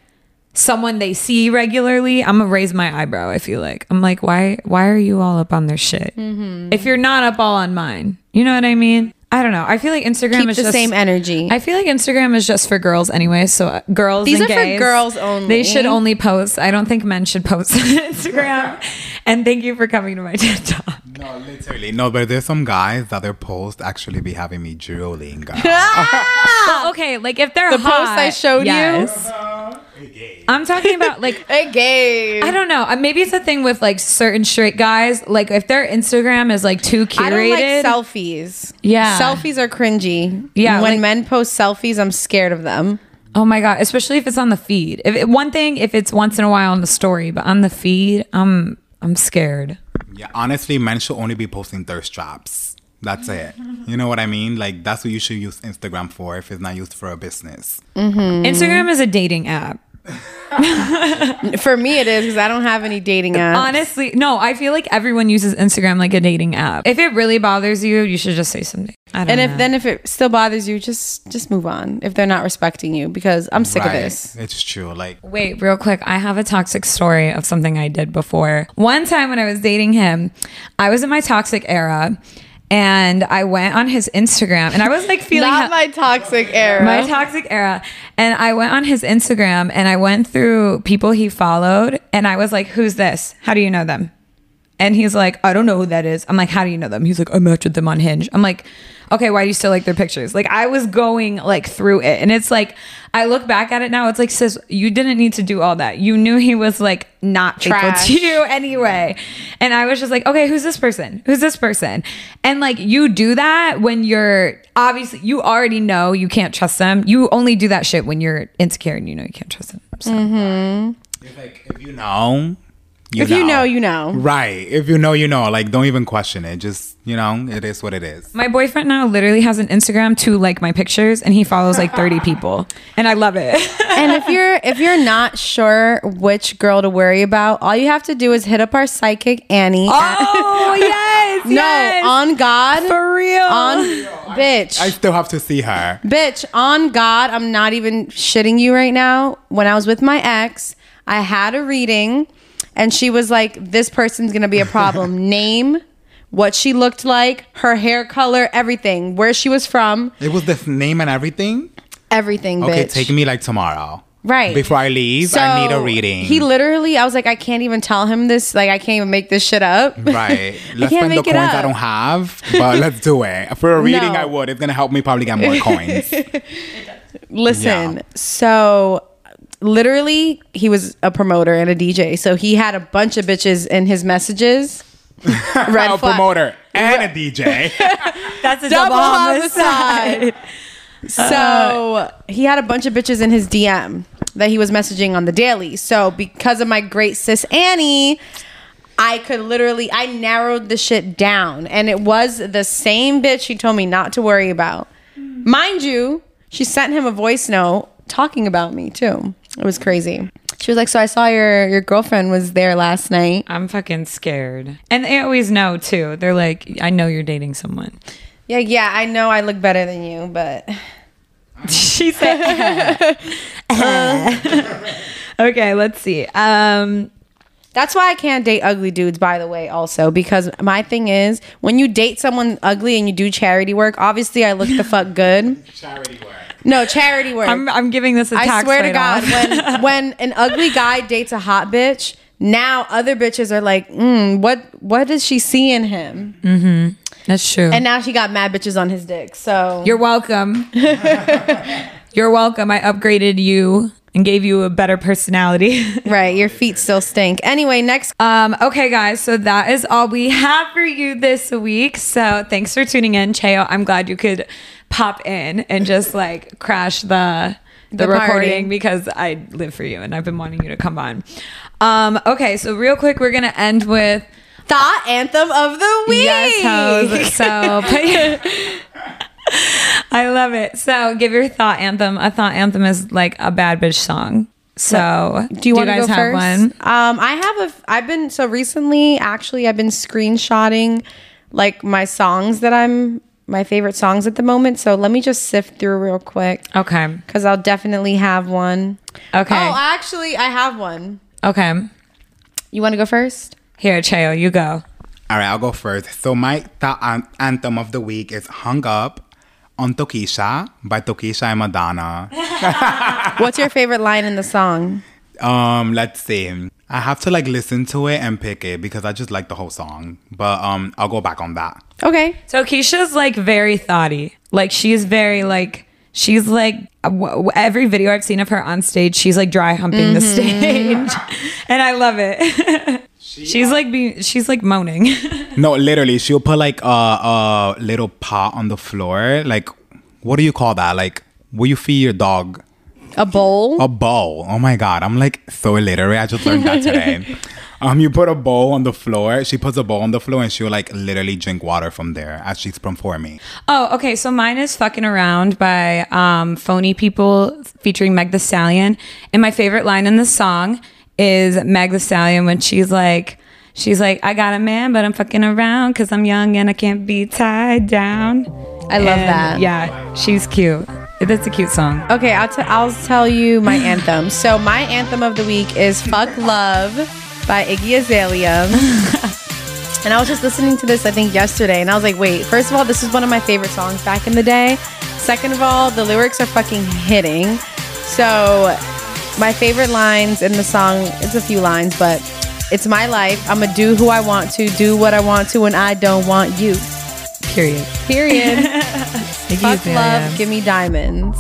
Speaker 1: someone they see regularly, I'm gonna raise my eyebrow. I feel like I'm like, why? Why are you all up on their shit?
Speaker 2: Mm-hmm.
Speaker 1: If you're not up all on mine, you know what I mean? I don't know. I feel like Instagram
Speaker 2: Keep
Speaker 1: is
Speaker 2: the
Speaker 1: just
Speaker 2: same energy.
Speaker 1: I feel like Instagram is just for girls anyway. So uh, girls,
Speaker 2: These
Speaker 1: and
Speaker 2: are for girls only.
Speaker 1: They should only post. I don't think men should post on Instagram. and thank you for coming to my TED talk.
Speaker 3: No, literally. No, but there's some guys that their posts actually be having me drooling, guys.
Speaker 1: Oh, okay, like if they're
Speaker 2: The
Speaker 1: hot,
Speaker 2: post I showed you?
Speaker 1: Yes. I'm talking about like
Speaker 2: a gay.
Speaker 1: I don't know. uh, Maybe it's a thing with like certain straight guys. Like if their Instagram is like too curated.
Speaker 2: I don't like selfies.
Speaker 1: Yeah.
Speaker 2: Selfies are cringy.
Speaker 1: Yeah,
Speaker 2: When
Speaker 1: like-
Speaker 2: men post selfies, I'm scared of them.
Speaker 1: oh my god! Especially if it's on the feed. If it, one thing, if it's once in a while on the story, but on the feed, I'm I'm scared.
Speaker 3: Yeah, honestly, men should only be posting thirst traps. That's it. You know what I mean? Like that's what you should use Instagram for if it's not used for a business.
Speaker 1: Instagram is a dating app.
Speaker 2: For me, it is because I don't have any dating apps.
Speaker 1: Honestly, no. I feel like everyone uses Instagram like a dating app. If it really bothers you, you should just say something. I don't
Speaker 2: and if then if it still bothers you, just just move on. If they're not respecting you, because I'm sick of this.
Speaker 3: It's true. Like
Speaker 1: Wait, real quick. I have a toxic story of something I did before. One time when I was dating him, I was in my toxic era and I went on his Instagram and I was like feeling
Speaker 2: Not
Speaker 1: ha-
Speaker 2: my toxic era.
Speaker 1: my toxic era. And I went on his Instagram and I went through people he followed and I was like, who's this? How do you know them? And he's like, I don't know who that is. I'm like, how do you know them? He's like, I matched with them on Hinge. I'm like, okay, why do you still like their pictures? Like, I was going like through it. And it's like, I look back at it now, it's like, sis, you didn't need to do all that. You knew he was like not faithful
Speaker 2: Trash.
Speaker 1: to you anyway. And I was just like, okay, who's this person? Who's this person? And like, you do that when you're obviously, you already know you can't trust them. You only do that shit when you're insecure and you know you can't trust them. So. Mm-hmm.
Speaker 3: it's like if you know, you
Speaker 2: if you know, you know.
Speaker 3: Right. If you know, you know. Like don't even question it. Just you know, it is what it is.
Speaker 1: My boyfriend now literally has an Instagram to like my pictures and he follows like 30 people. And I love it.
Speaker 2: and if you're if you're not sure which girl to worry about, all you have to do is hit up our psychic Annie.
Speaker 1: oh, yes.
Speaker 2: no,
Speaker 1: yes.
Speaker 2: on God,
Speaker 1: For real.
Speaker 2: on bitch.
Speaker 3: I still have to see her.
Speaker 2: Bitch, on God, I'm not even shitting you right now. When I was with my ex, I had a reading and she was like, This person's gonna be a problem. Name, what she looked like, her hair color, everything, where she was from,
Speaker 3: It was this name and everything.
Speaker 2: everything,
Speaker 3: Okay,
Speaker 2: bitch.
Speaker 3: take me like tomorrow.
Speaker 2: Right.
Speaker 3: Before I leave, I need a reading.
Speaker 2: He literally, I was like, I can't even tell him this. Like, I can't even make this shit up.
Speaker 3: Right. Let's
Speaker 2: can't
Speaker 3: spend the
Speaker 2: it
Speaker 3: coins I don't have, but let's do it. For a reading,
Speaker 2: No.
Speaker 3: I would. It's gonna help me probably get more coins.
Speaker 2: Listen,
Speaker 3: Yeah.
Speaker 2: so literally, he was a promoter and a DJ. So he had a bunch of bitches in his messages. Red
Speaker 3: a promoter and a DJ.
Speaker 1: That's a
Speaker 2: Double
Speaker 1: double, homicide.
Speaker 2: homicide. So he had a bunch of bitches in his DM that he was messaging on the daily. So because of my great sis Annie, I could literally I narrowed the shit down, and it was the same bitch she told me not to worry about. Mind you, she sent him a voice note talking about me too. It was crazy. She was like, "So I saw your your girlfriend was there last night."
Speaker 1: I'm fucking scared. And they always know too. They're like, I know you're dating someone.
Speaker 2: Yeah, yeah, I know I look better than you, but
Speaker 1: she said, okay, let's see. Um,
Speaker 2: That's why I can't date ugly dudes, by the way, also, because my thing is when you date someone ugly and you do charity work, obviously I look the fuck good.
Speaker 3: Charity work.
Speaker 2: No, charity work.
Speaker 1: I'm, I'm giving this a
Speaker 2: I
Speaker 1: tax I
Speaker 2: swear to. God, when when an ugly guy dates a hot bitch, now other bitches are like, mm, what what does she see in him? Mm-hmm.
Speaker 1: That's true.
Speaker 2: And now she got mad bitches on his dick. So
Speaker 1: You're welcome. You're welcome. I upgraded you and gave you a better personality.
Speaker 2: right, your feet still stink. Anyway, next
Speaker 1: um, okay, guys. So that is all we have for you this week. So thanks for tuning in, Cheo. I'm glad you could pop in and just like crash the the,
Speaker 2: The
Speaker 1: recording because I live for you and I've been wanting you to come on. Um, okay, so real quick, we're gonna end with
Speaker 2: thot anthem of the week.
Speaker 1: Yes, hoes. So I love it. So give your thot anthem. A thot anthem is like a bad bitch song. So
Speaker 2: Do you want to
Speaker 1: guys
Speaker 2: go
Speaker 1: have
Speaker 2: first?
Speaker 1: one?
Speaker 2: Um, I have a. I've been so recently. Actually, I've been screenshotting like my songs that I'm my favorite songs at the moment. So let me just sift through real quick
Speaker 1: Okay.
Speaker 2: because I'll definitely have one.
Speaker 1: Okay.
Speaker 2: Oh, actually, I have one.
Speaker 1: okay.
Speaker 2: You want to go first?
Speaker 1: Here, Cheo, you go.
Speaker 3: All right, I'll go first. So my thot an- anthem of the week is "Hung Up" on Tokischa by Tokischa and Madonna.
Speaker 2: What's your favorite line in the song?
Speaker 3: Um, let's see. I have to like listen to it and pick it because I just like the whole song. But um, I'll go back on that.
Speaker 2: Okay.
Speaker 1: So Keisha's like very thotty. Like she's very like she's like w- w- every video I've seen of her on stage, she's like dry humping the
Speaker 2: Mm-hmm.
Speaker 1: stage, and I love it. she's like being she's like moaning.
Speaker 3: No, literally, she'll put like a, a little pot on the floor. Like, what do you call that? Like, will you feed your dog?
Speaker 2: A bowl.
Speaker 3: A bowl. Oh my god, I'm like so illiterate. I just learned that today. um, you put a bowl on the floor. She puts a bowl on the floor and she'll like literally drink water from there as she's performing.
Speaker 1: Oh, okay. So mine is "Fucking Around" by um, Phony Ppl featuring Meg Thee Stallion, and my favorite line in the song is Meg Thee Stallion when she's like, she's like, "I got a man, but I'm fucking around because I'm young and I can't be tied down."
Speaker 2: I love
Speaker 1: And,
Speaker 2: that.
Speaker 1: Yeah, she's cute. That's a cute song.
Speaker 2: Okay, I'll, t- I'll tell you my anthem. So my anthem of the week is "Fuck Love" by Iggy Azalea. and I was just listening to this, I think yesterday, and I was like, wait. First of all, this is one of my favorite songs back in the day. Second of all, the lyrics are fucking hitting. So my favorite lines in the song, it's a few lines, but it's my life. I'ma do who I want to, do what I want to, and I don't want you.
Speaker 1: Period.
Speaker 2: Period. Fuck
Speaker 1: Azalea.
Speaker 2: love, give me diamonds.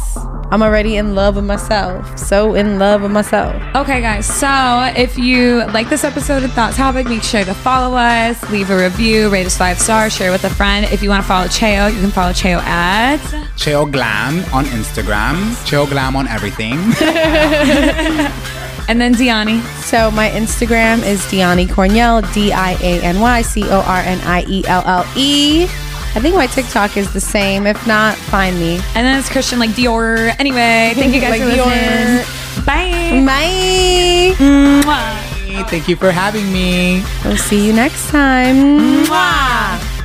Speaker 2: I'm already in love with myself. So in love with myself.
Speaker 1: Okay, guys. So if you like this episode of Thot Topic, make sure to follow us, leave a review, rate us five stars, share with a friend. If you want to follow Cheo, you can follow Cheo at.
Speaker 3: Cheo Glam on Instagram. Cheo Glam on everything.
Speaker 1: And then Diany.
Speaker 2: So my Instagram is Diany Cornielle, D I A N Y C O R N I E L L E. I think my TikTok is the same. If not, find me.
Speaker 1: And then it's Christian like Dior. Anyway, thank you guys
Speaker 2: Like
Speaker 1: for listening. Bye.
Speaker 2: Bye.
Speaker 1: Mwah.
Speaker 3: Thank you for having me.
Speaker 2: We'll see you next time.
Speaker 1: Mwah.